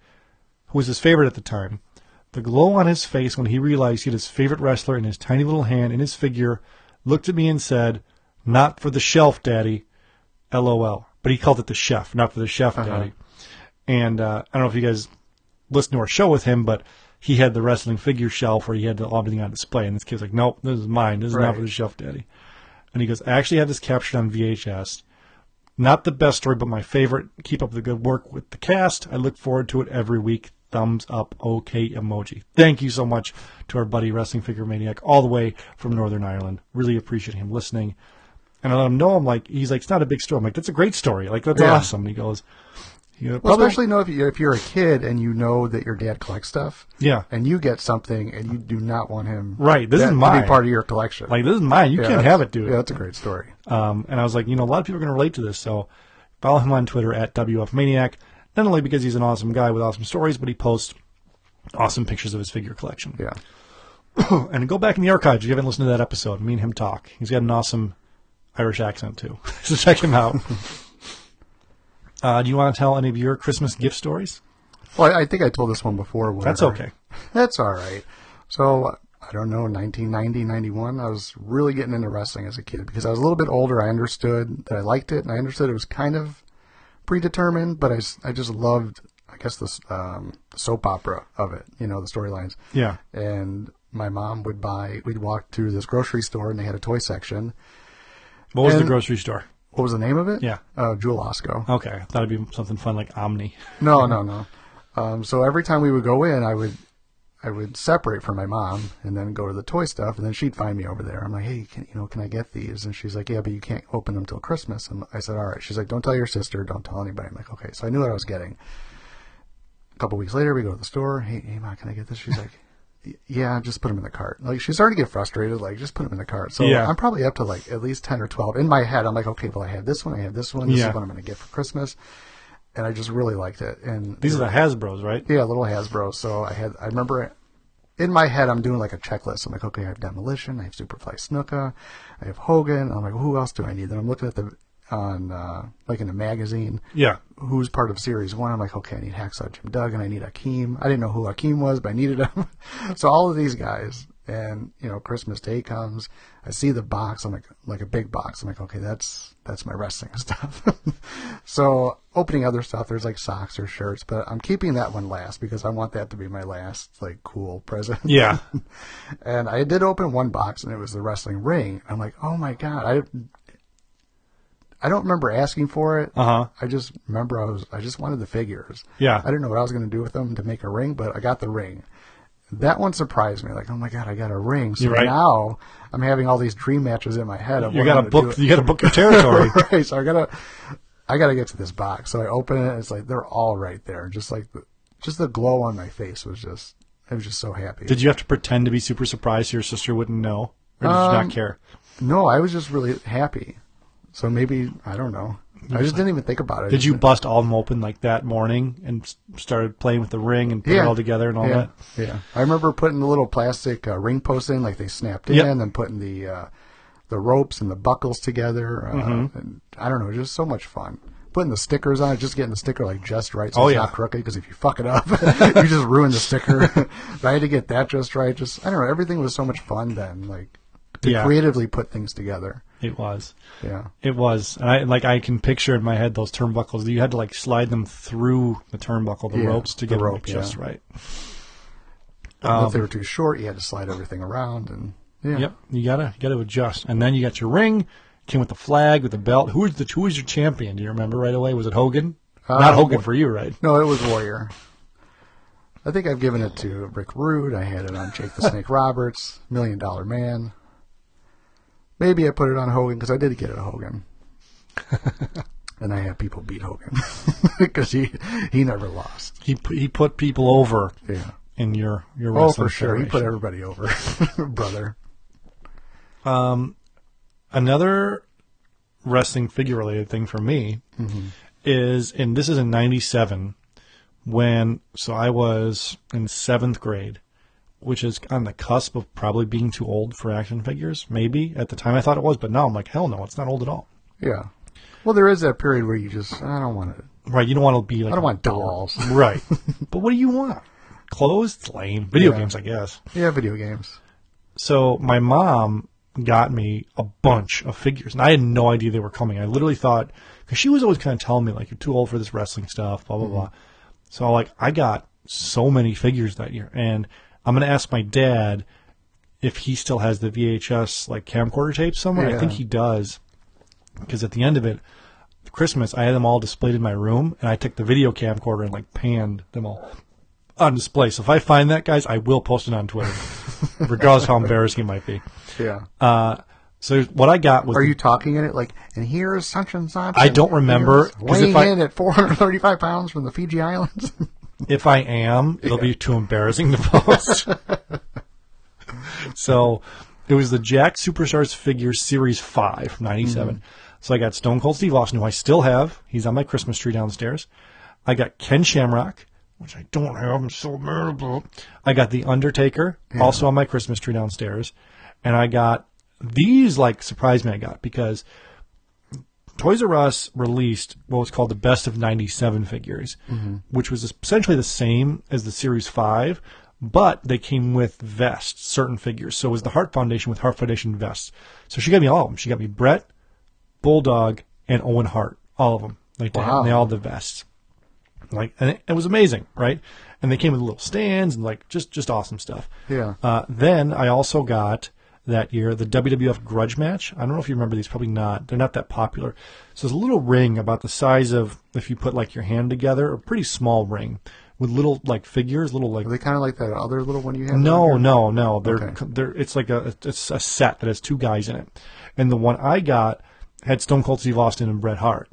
who was his favorite at the time. The glow on his face when he realized he had his favorite wrestler in his tiny little hand in his figure looked at me and said, Not for the shelf, Daddy. LOL. But he called it the chef, not for the chef, Daddy. And uh, I don't know if you guys listened to our show with him, but he had the wrestling figure shelf where he had the, everything on display, and this kid's like, "Nope, this is mine. This is not for the shelf, Daddy." And he goes, "I actually had this captured on VHS. Not the best story, but my favorite. Keep up the good work with the cast. I look forward to it every week. Thumbs up, okay emoji. Thank you so much to our buddy Wrestling Figure Maniac, all the way from Northern Ireland. Really appreciate him listening. And I let him know. I'm like, he's like, it's not a big story. I'm like, that's a great story. Like, that's Yeah. awesome. And he goes, he goes, Well, especially know if you if you're a kid and you know that your dad collects stuff. Yeah. And you get something and you do not want him. Right, this is to be part of your collection. like, this is mine. You Yeah, can't have it, dude. Yeah, that's a great story. Um, and I was like, you know, a lot of people are going to relate to this. So follow him on Twitter at WF Maniac. Not only because he's an awesome guy with awesome stories, but he posts awesome pictures of his figure collection. Yeah. and go back in the archives if you haven't listened to that episode. Me and him talk. He's got an awesome Irish accent too. so check him out. uh, do you want to tell any of your Christmas gift stories? Well, I, I think I told this one before. That's okay. That's all right. So I don't know, 1990, 91. I was really getting into wrestling as a kid because I was a little bit older. I understood that I liked it, and I understood it was kind of predetermined, but I, I just loved, I guess, the um, soap opera of it. You know, the storylines. Yeah. And my mom would buy. We'd walk to this grocery store, and they had a toy section. What was the grocery store? What was the name of it? Yeah. uh, Jewel Osco. Okay, I thought it'd be something fun like Omni. No, no, no. Um, so every time we would go in, I would, I would separate from my mom and then go to the toy stuff, and then she'd find me over there. I'm like, hey, can, you know, can I get these? And she's like, yeah, but you can't open them till Christmas. And I said, all right. She's like, don't tell your sister, don't tell anybody. I'm like, okay. So I knew what I was getting. A couple weeks later, we go to the store. Hey, hey, ma, can I get this? She's like. Yeah, just put them in the cart. Like she's starting to get frustrated. Like just put them in the cart. So Yeah. I'm probably up to like at least ten or twelve in my head. I'm like, okay, well I have this one, I have this one. This Yeah. is what I'm going to get for Christmas, and I just really liked it. And These are the Hasbro's, right? yeah, little Hasbro. So I had, I remember in my head, I'm doing like a checklist. I'm like, okay, I have Demolition, I have Superfly Snuka, I have Hogan. I'm like, who else do I need? Then I'm looking at the, on, uh, like in a magazine, Yeah. who's part of series one. I'm like, okay, I need Hacksaw Jim Duggan, I need Akeem. I didn't know who Akeem was, but I needed him. so all of these guys, and you know, Christmas Day comes, I see the box, I'm like, like a big box. I'm like, okay, that's that's my wrestling stuff. so opening other stuff, there's like socks or shirts, but I'm keeping that one last because I want that to be my last like cool present. Yeah. and I did open one box, and it was the wrestling ring. I'm like, oh my god, I. I don't remember asking for it. Uh huh. I just remember I was I just wanted the figures. Yeah. I didn't know what I was going to do with them to make a ring, but I got the ring. That one surprised me. Like, oh my god, I got a ring. So right. now I'm having all these dream matches in my head. Of You got to book. You got to book your territory. right. So I gotta I gotta get to this box. So I open it. It's like they're all right there. Just like the, just the glow on my face was just. I was just so happy. Did you have to pretend to be super surprised so your sister wouldn't know, or did you Um, not care? No, I was just really happy. So maybe I don't know. I just didn't even think about it. Did you bust all of them open like that morning and started playing with the ring and put it all together and all yeah, that? Yeah, I remember putting the little plastic uh, ring posts in, like they snapped in, Yep. and then putting the uh, the ropes and the buckles together. Uh, Mm-hmm. and I don't know, just so much fun. Putting the stickers on it, just getting the sticker like just right, so Oh, it's yeah. not crooked. Because if you fuck it up, you just ruin the sticker. but I had to get that just right. Just I don't know, everything was so much fun then. Like to Yeah. creatively put things together. It was. Yeah. It was. And I like I can picture in my head those turnbuckles. You had to like slide them through the turnbuckle, the Yeah, ropes to the get rope, them just yeah. right. And if they were too short, you had to slide everything around and yeah. Yep. You gotta you gotta adjust. And then you got your ring, came with the flag, with the belt. Who was the who was your champion? Do you remember right away? Was it Hogan? Not Uh, Hogan wh- for you, right? No, it was Warrior. I think I've given it to Rick Rude. I had it on Jake the Snake Roberts, Million Dollar Man. Maybe I put it on Hogan because I did get it on Hogan. and I had people beat Hogan because he he never lost. He he put people over Yeah. in your your Oh, for sure. He put everybody over, brother. Um, Another wrestling figure related thing for me Mm-hmm. is, and this is in '97 when so I was in seventh grade, which is on the cusp of probably being too old for action figures. Maybe at the time I thought it was, but now I'm like, hell no, it's not old at all. Yeah. Well, there is that period where you just I don't want to. Right? You don't want to be like I don't want dolls. right? but what do you want? Clothes? It's lame. Video Yeah. games, I guess. Yeah, video games. So my mom got me a bunch of figures, and I had no idea they were coming. I literally thought because she was always kind of telling me like you're too old for this wrestling stuff, blah blah mm-hmm. blah. So like I got so many figures that year, and I'm gonna ask my dad if he still has the VHS like camcorder tape somewhere. I think he does, because at the end of it, Christmas, I had them all displayed in my room, and I took the video camcorder and like panned them all on display. So if I find that, guys, I will post it on Twitter, regardless how embarrassing it might be. Yeah. Uh, so what I got was Are you talking in it like, and here's such and such? I don't remember, Weighing if I- in at 435 pounds from the Fiji Islands. If I am, it'll be too embarrassing to post. so it was the Jakks Superstars figure series five from mm-hmm. '97. So I got Stone Cold Steve Austin, who I still have. He's on my Christmas tree downstairs. I got Ken Shamrock, which I don't have. I'm so mad about. I got the Undertaker, also on my Christmas tree downstairs, and I got these. Like surprised me, I got because Toys R Us released what was called the Best of 97 figures, which was essentially the same as the Series 5, but they came with vests, certain figures. So it was the Heart Foundation with Heart Foundation vests. So she got me all of them. She got me Brett, Bulldog, and Owen Hart, all of them. Like they, Wow. and they all had the vests. Like, and it, it was amazing, right? And they came with little stands and like just just awesome stuff. Yeah. Uh, then I also got that year the WWF Grudge match. I don't know if you remember these. Probably not. They're not that popular. So there's a little ring about the size of if you put like your hand together, a pretty small ring with little like figures, little like Are they kind of like that other little one you had? no, no, no. They're Okay. they're it's like a it's a set that has two guys in it, and the one I got had Stone Cold Steve Austin and Bret Hart.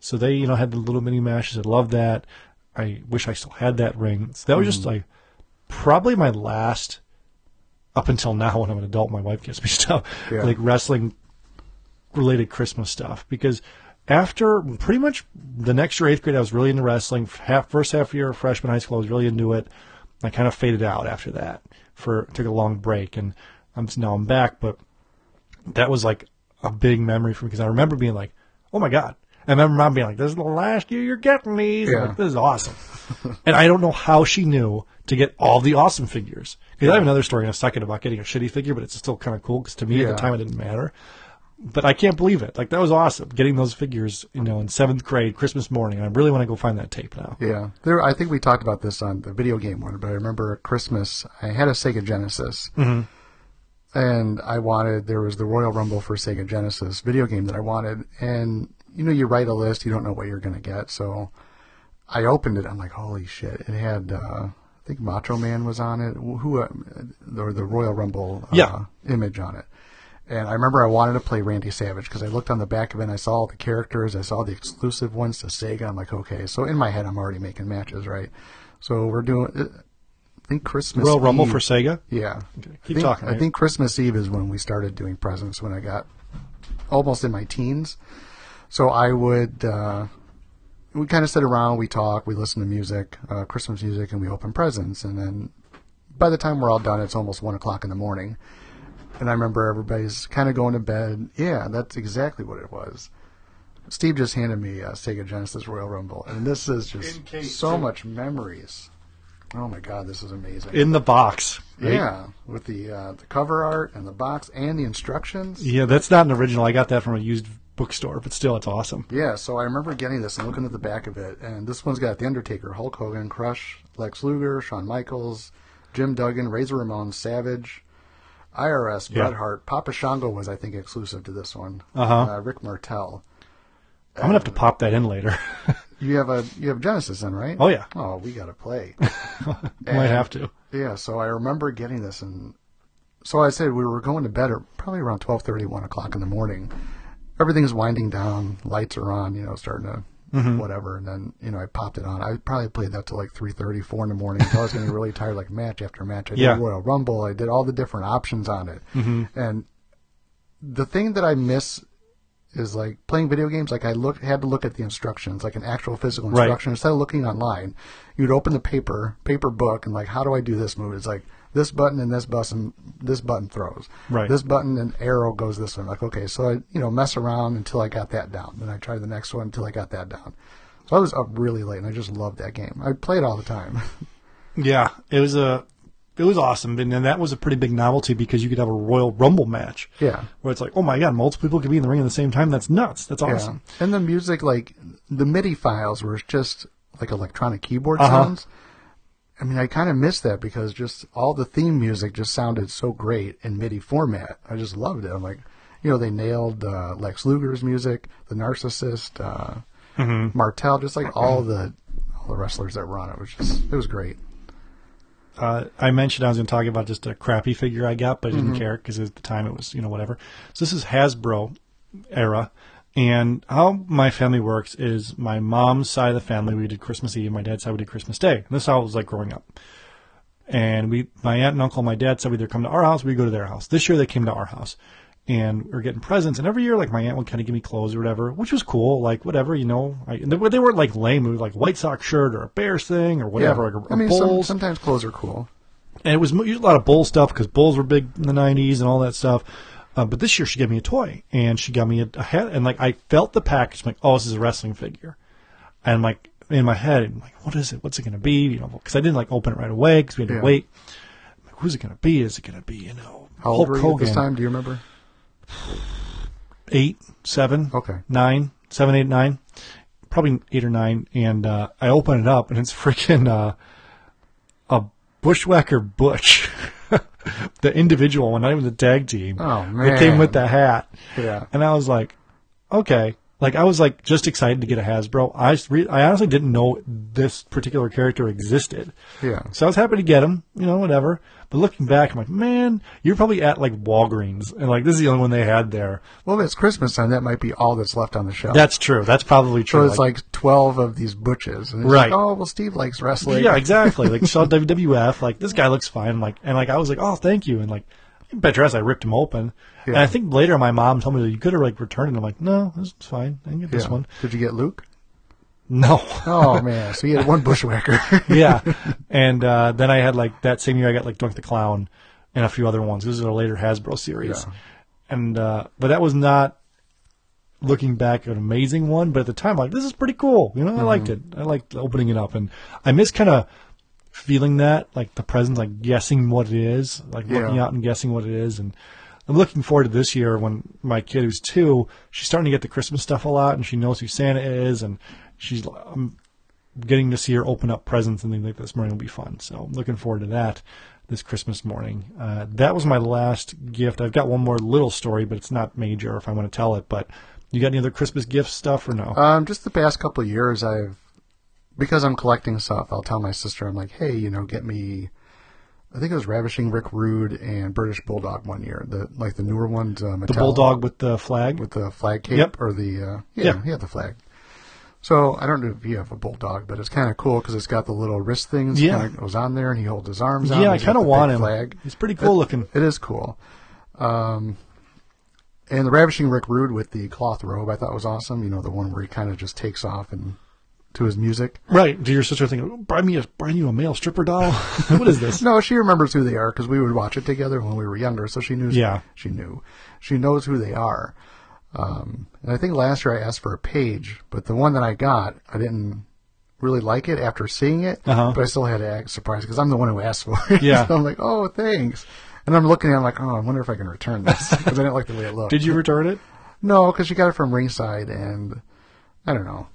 So they you know had the little mini matches. I love that. I wish I still had that ring. So that was just mm-hmm. like probably my last up until now when I'm an adult. My wife gives me stuff Yeah. like wrestling related Christmas stuff because after pretty much the next year, eighth grade, I was really into wrestling. Half, first half year of freshman high school, I was really into it. I kind of faded out after that. For took a long break, and I'm now I'm back. But that was like a big memory for me because I remember being like, "Oh my god!" I remember mom being like, "This is the last year you're getting these. Yeah. like, this is awesome." and I don't know how she knew to get all the awesome figures. Because I have another story in a second about getting a shitty figure, but it's still kind of cool because to me at the time it didn't matter but I can't believe it. Like that was awesome getting those figures, you know, in seventh grade, Christmas morning. I really want to go find that tape now. Yeah, there. I think we talked about this on the video game one, but I remember at Christmas I had a Sega Genesis, mm-hmm. and I wanted there was the Royal Rumble for Sega Genesis video game that I wanted, and you know you write a list, you don't know what you're gonna get, so I opened it. I'm like, holy shit! It had uh, I think Macho Man was on it, who uh, or the Royal Rumble uh, Yeah. image on it. And I remember I wanted to play Randy Savage because I looked on the back of it and I saw all the characters. I saw the exclusive ones to Sega. I'm like, okay. So in my head, I'm already making matches, right? So we're doing, uh, I think Christmas Royal Rumble for Sega. Yeah. keep I think, talking, I think Christmas Eve is when we started doing presents when I got almost in my teens. So I would, uh, we kind of sit around, we talk, we listen to music, uh, Christmas music, and we open presents. And then by the time we're all done, it's almost one o'clock in the morning. And I remember everybody's kind of going to bed. Yeah, that's exactly what it was. Steve just handed me a Sega Genesis Royal Rumble, and this is just so much memories. Oh my God, this is amazing. In the box. right? Yeah, with the uh, the cover art and the box and the instructions. Yeah, that's not an original. I got that from a used bookstore, but still, it's awesome. Yeah, so I remember getting this and looking at the back of it, and this one's got The Undertaker, Hulk Hogan, Crush, Lex Luger, Shawn Michaels, Jim Duggan, Razor Ramon, Savage, IRS, Yeah. Bret Hart, Papa Shango was, I think, exclusive to this one. Uh-huh. Uh, Rick Martel. I'm gonna have to pop that in later. You have a you have Genesis in right? Oh, yeah. Oh, we got to play. Might have to. Yeah, so I remember getting this, and so I said we were going to bed at probably around twelve thirty, one o'clock in the morning. Everything's winding down, lights are on, you know, starting to Mm-hmm. whatever, and then you know I popped it on. I probably played that till like three thirty, four in the morning until I was getting really tired, like match after match. I did Yeah. Mm-hmm. Royal Rumble, I did all the different options on it, and the thing that I miss is like playing video games. Like I look had to look at the instructions, like an actual physical Right. instruction instead of looking online. You'd open the paper paper book and like, how do I do this move? It's like this button and this button this button throws. Right. This button and arrow goes this way. I'm like okay, so I you know mess around until I got that down. Then I tried the next one until I got that down. So I was up really late and I just loved that game. I played all the time. Yeah, it was a, it was awesome, and then that was a pretty big novelty because you could have a Royal Rumble match. Yeah. where it's like, oh my god, multiple people could be in the ring at the same time. That's nuts. That's awesome. Yeah. And the music, like the MIDI files, were just like electronic keyboard Uh-huh. sounds. I mean, I kind of missed that because just all the theme music just sounded so great in MIDI format. I just loved it. I'm like, you know, they nailed uh, Lex Luger's music, the Narcissist, uh, Mm-hmm. Martel, just like all the all the wrestlers that were on it. It was just it was great. Uh, I mentioned I was going to talk about just a crappy figure I got, but I Mm-hmm. didn't care because at the time it was, you know, whatever. So this is Hasbro era. And how my family works is my mom's side of the family, we did Christmas Eve. My dad's side, we did Christmas Day. And this is how it was like growing up. And we, my aunt and uncle, my dad said we either come to our house, we go to their house. This year they came to our house. And we are getting presents. And every year, like, my aunt would kind of give me clothes or whatever, which was cool. Like, whatever, you know. I, they, were- they weren't like lame. It was like White Sox shirt or a Bears thing or whatever. Yeah. Like a, I mean, some, sometimes clothes are cool. and it was a lot of bull stuff because bulls were big in the 90s and all that stuff uh, but this year she gave me a toy and she got me a, a head and like i felt the package I'm like oh this is a wrestling figure and like in my head I'm like what is it what's it going to be you know because i didn't like open it right away because we had to Yeah. wait like, who's it going to be is it going to be you know How old Hulk were you Hogan this time? Do you remember? eight, seven, Okay. nine, seven, eight, nine, probably eight or nine. And uh, I open it up, and it's freaking uh, a Bushwhacker Butch, the individual one, not even the tag team. Oh, man, It came with the hat. Yeah. And I was like, okay. Like I was like just excited to get a Hasbro. I re- I honestly didn't know this particular character existed. Yeah. So I was happy to get him, you know, whatever. But looking back, I'm like, man, you're probably at like Walgreens, and like this is the only one they had there. Well, if it's Christmas time, that might be all that's left on the shelf. That's true. That's probably true. so it's like, twelve of these butches, and it's Right. Like, oh well, Steve likes wrestling. yeah, exactly. Like saw WWF. Like this guy looks fine. Like and like I was like, oh, thank you. And like, bet your ass, I ripped him open. And I think later my mom told me that you could have like returned it. I'm like, no, this is fine. I can get this Yeah. one. Did you get Luke? No. Oh man, so you had one bushwhacker. yeah. And uh, then I had like that same year I got like Doink the Clown and a few other ones. This is a later Hasbro series. Yeah. And uh, but that was not looking back an amazing one, but at the time like this is pretty cool. You know, I liked it. I liked opening it up and I miss kind of feeling that like the presence like guessing what it is, like looking out and guessing what it is and I'm looking forward to this year when my kid who's two, she's starting to get the Christmas stuff a lot and she knows who Santa is and she's I'm getting to see her open up presents and things like this morning will be fun. So I'm looking forward to that this Christmas morning. Uh, that was my last gift. I've got one more little story, but it's not major if I want to tell it. But you got any other Christmas gift stuff or no? Um, just the past couple of years, I've because I'm collecting stuff. I'll tell my sister, I'm like, hey, you know, get me. I think it was Ravishing Rick Rude and British Bulldog one year. The like the newer ones. Uh, the bulldog with the flag. with the flag cape Yep. or the uh, yeah, Yeah. yeah, the flag. So I don't know if you have a bulldog, but it's kind of cool because it's got the little wrist things. Yeah. kinda goes on there, and he holds his arms out. yeah, I kind of want him. Flag. He's pretty cool looking. It is cool. Um, and the Ravishing Rick Rude with the cloth robe, I thought was awesome. You know, the one where he kind of just takes off and to his music. Right. Do your sister think, buy me a, buy you a male stripper doll? what is this? No, she remembers who they are because we would watch it together when we were younger. So she knew. Yeah. she knew. She knows who they are. Um, and I think last year I asked for a Paige, but the one that I got, I didn't really like it after seeing it. Uh-huh. But I still had to act surprised because I'm the one who asked for it. Yeah. so I'm like, oh, thanks. And I'm looking at it, I'm like, oh, I wonder if I can return this because I didn't like the way it looked. Did you return it? No, because she got it from ringside, and I don't know.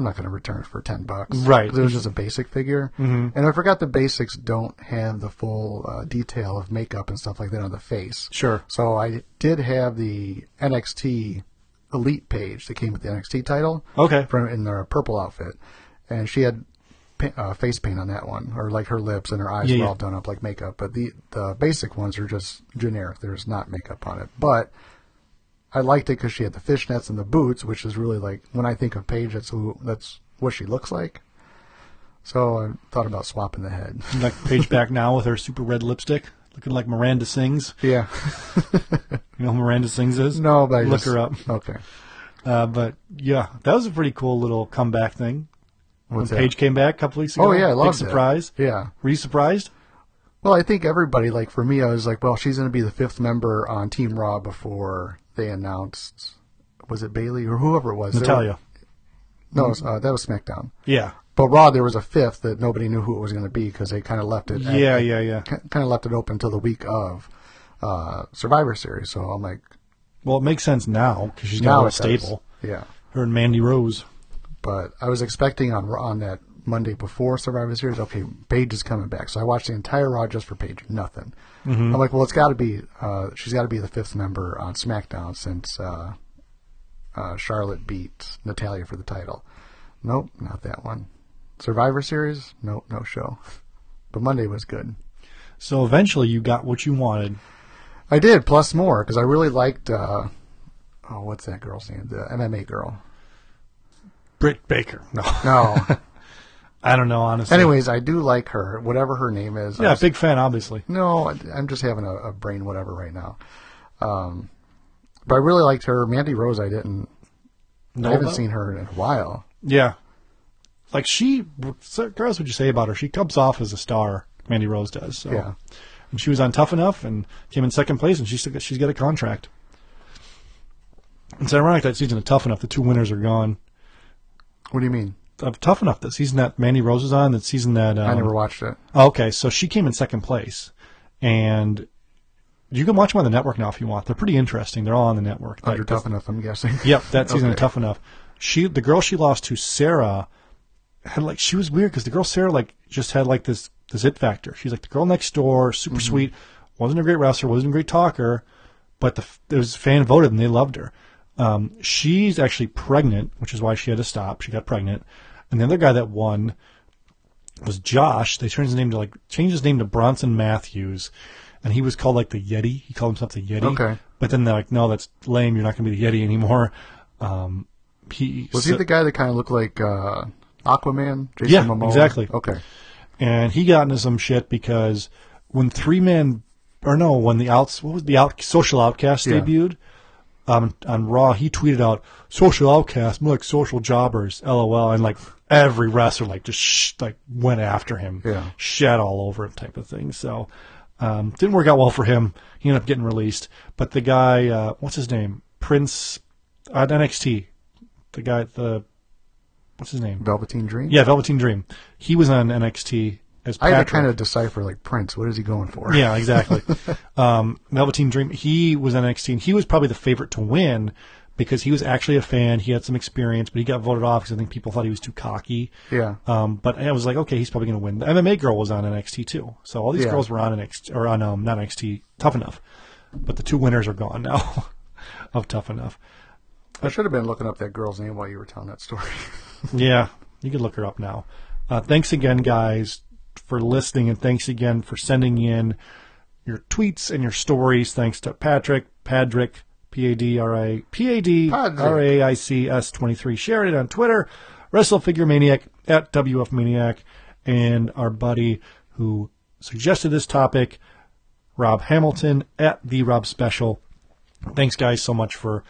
I'm not going to return it for ten bucks, Right. 'Cause It was just a basic figure, mm-hmm. and I forgot the basics don't have the full uh, detail of makeup and stuff like that on the face. Sure. So I did have the NXT Elite Paige that came with the NXT title. Okay. From in their purple outfit, and she had pa- uh, face paint on that one, or like her lips and her eyes Yeah, were yeah. all done up like makeup. But the the basic ones are just generic. There's not makeup on it, but. I liked it because she had the fishnets and the boots, which is really like when I think of Paige, that's who that's what she looks like. So I thought about swapping the head. Like Paige back now with her super red lipstick, looking like Miranda Sings. yeah, You know who Miranda Sings is? no, but I Look just- her up. Okay, Uh, but yeah, that was a pretty cool little comeback thing. What's when that? Paige came back a couple weeks ago. Oh yeah, I loved Big it. surprise. Yeah. Were you surprised? Well, I think everybody, like for me, I was like, well, she's going to be the fifth member on Team Raw before they announced. Was it Bayley or whoever it was? Natalya. were- no, was, uh, that was SmackDown. Yeah. But Raw, there was a fifth that nobody knew who it was going to be because they kind of left it. Yeah, yeah, yeah. Kind of left it open until the week of uh, Survivor Series. So I'm like, Well, it makes sense now because she's now a stable. Yeah. Her and Mandy Rose. But I was expecting on on that Monday before Survivor Series. Okay, Paige is coming back, so I watched the entire Raw just for Paige. Nothing. Mhm. I'm like, well, it's got to be. Uh, she's got to be the fifth member on SmackDown since uh, uh, Charlotte beat Natalya for the title. Nope, not that one. Survivor Series? Nope, no show. But Monday was good. So eventually, you got what you wanted. I did, plus more, because I really liked. Uh, oh, what's that girl's name? The MMA girl. Britt Baker. No. No. I don't know, honestly. Anyways, I do like her, whatever her name is. Yeah, was- big fan, obviously. No, I'm just having a, a brain whatever right now. Um, but I really liked her. Mandy Rose, I didn't. Know I haven't about? seen her in a while. Yeah. Like she, girls, would you say about her? She comes off as a star. Mandy Rose does. So. Yeah. And she was on Tough Enough and came in second place, and she's got, she's got a contract. It's ironic that season of Tough Enough, the two winners are gone. What do you mean? Of Tough Enough, the season that Mandy Rose was on, that season that um, I never watched it. Oh, okay, so she came in second place, and you can watch them on the network now if you want. They're pretty interesting. They're all on the network. Under Like, tough enough, I'm guessing. Yep, that season of Okay. Tough Enough. She, the girl she lost to Sarah, had like she was weird because the girl Sarah like just had like this this it factor. She's like the girl next door, super Mhm. sweet, wasn't a great wrestler, wasn't a great talker, but the there was fan voted and they loved her. Um, she's actually pregnant, which is why she had to stop. She got pregnant, and the other guy that won was Josh. They changed his name to like changed his name to Bronson Matthews, and he was called like the Yeti. He called himself the Yeti. Okay. But then they're like, no, that's lame. You're not going to be the Yeti anymore. Um, he Was so- he the guy that kind of looked like uh, Aquaman? Jason yeah, Momoa? exactly. Okay. And he got into some shit because when three Men, or no, when the outs what was the out social outcast Yeah. debuted um, on Raw, he tweeted out social outcast, more like social jobbers, lol, and like every wrestler like just sh- like went after him, Yeah. shat all over him type of thing. So um, didn't work out well for him. He ended up getting released. But the guy, uh, what's his name, Prince at NXT, the guy, the what's his name, Velveteen Dream? yeah, Velveteen Dream. He was on NXT as I had to kind of decipher, like, Prince. What is he going for? Yeah, exactly. um, Velveteen Dream. He was on NXT, and he was probably the favorite to win because he was actually a fan. He had some experience, but he got voted off because I think people thought he was too cocky. Yeah. Um, but I was like, okay, he's probably going to win. The MMA girl was on NXT too, so all these Yeah. girls were on NXT or on um, not NXT Tough Enough, but the two winners are gone now of Tough Enough. I should have been looking up that girl's name while you were telling that story. Yeah, you can look her up now. Uh, thanks again, guys, for listening, and thanks again for sending in your tweets and your stories. Thanks to Patrick, Padrick, P A D R A P A D R A I C S twenty three. Share it on Twitter, Wrestle Figure Maniac at WF Maniac, and our buddy who suggested this topic, Rob Hamilton at the Rob Special. Thanks, guys, so much for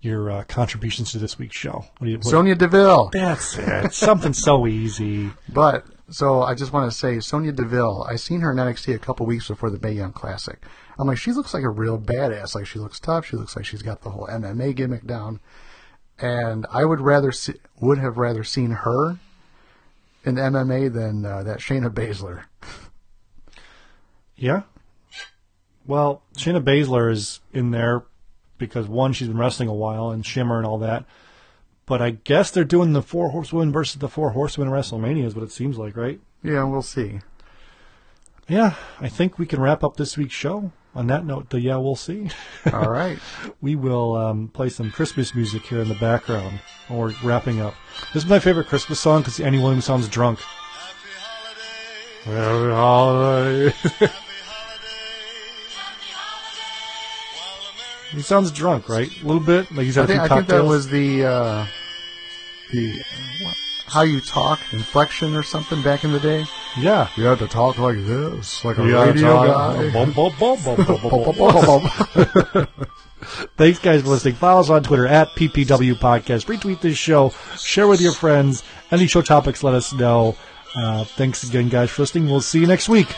your uh, contributions to this week's show. What do you, what- Sonya Deville. That's it. Something so easy. But so I just want to say, Sonya Deville. I seen her in NXT a couple weeks before the Mae Young Classic. I'm like, she looks like a real badass. Like she looks tough. She looks like she's got the whole MMA gimmick down. And I would rather see, would have rather seen her in MMA than uh, that Shayna Baszler. Yeah. Well, Shayna Baszler is in there because one, she's been wrestling a while and Shimmer and all that. But I guess they're doing the four horsewomen versus the four horsewomen WrestleMania is what it seems like, right? Yeah, we'll see. Yeah, I think we can wrap up this week's show. On that note, the yeah, we'll see. All right. we will um, play some Christmas music here in the background while we're wrapping up. This is my favorite Christmas song because Andy Williams sounds drunk. Happy holiday. he sounds drunk, right? A little bit, like he's I had a think, few I think that was the uh, the what, how you talk inflection or something back in the day. Yeah, you had to talk like this, like a You gotta radio guy. Bum, bum, bum, Thanks, guys, for listening. Follow us on Twitter at PPW Podcast. Retweet this show. Share with your friends. Any show topics, let us know. Uh, thanks again, guys, for listening. We'll see you next week.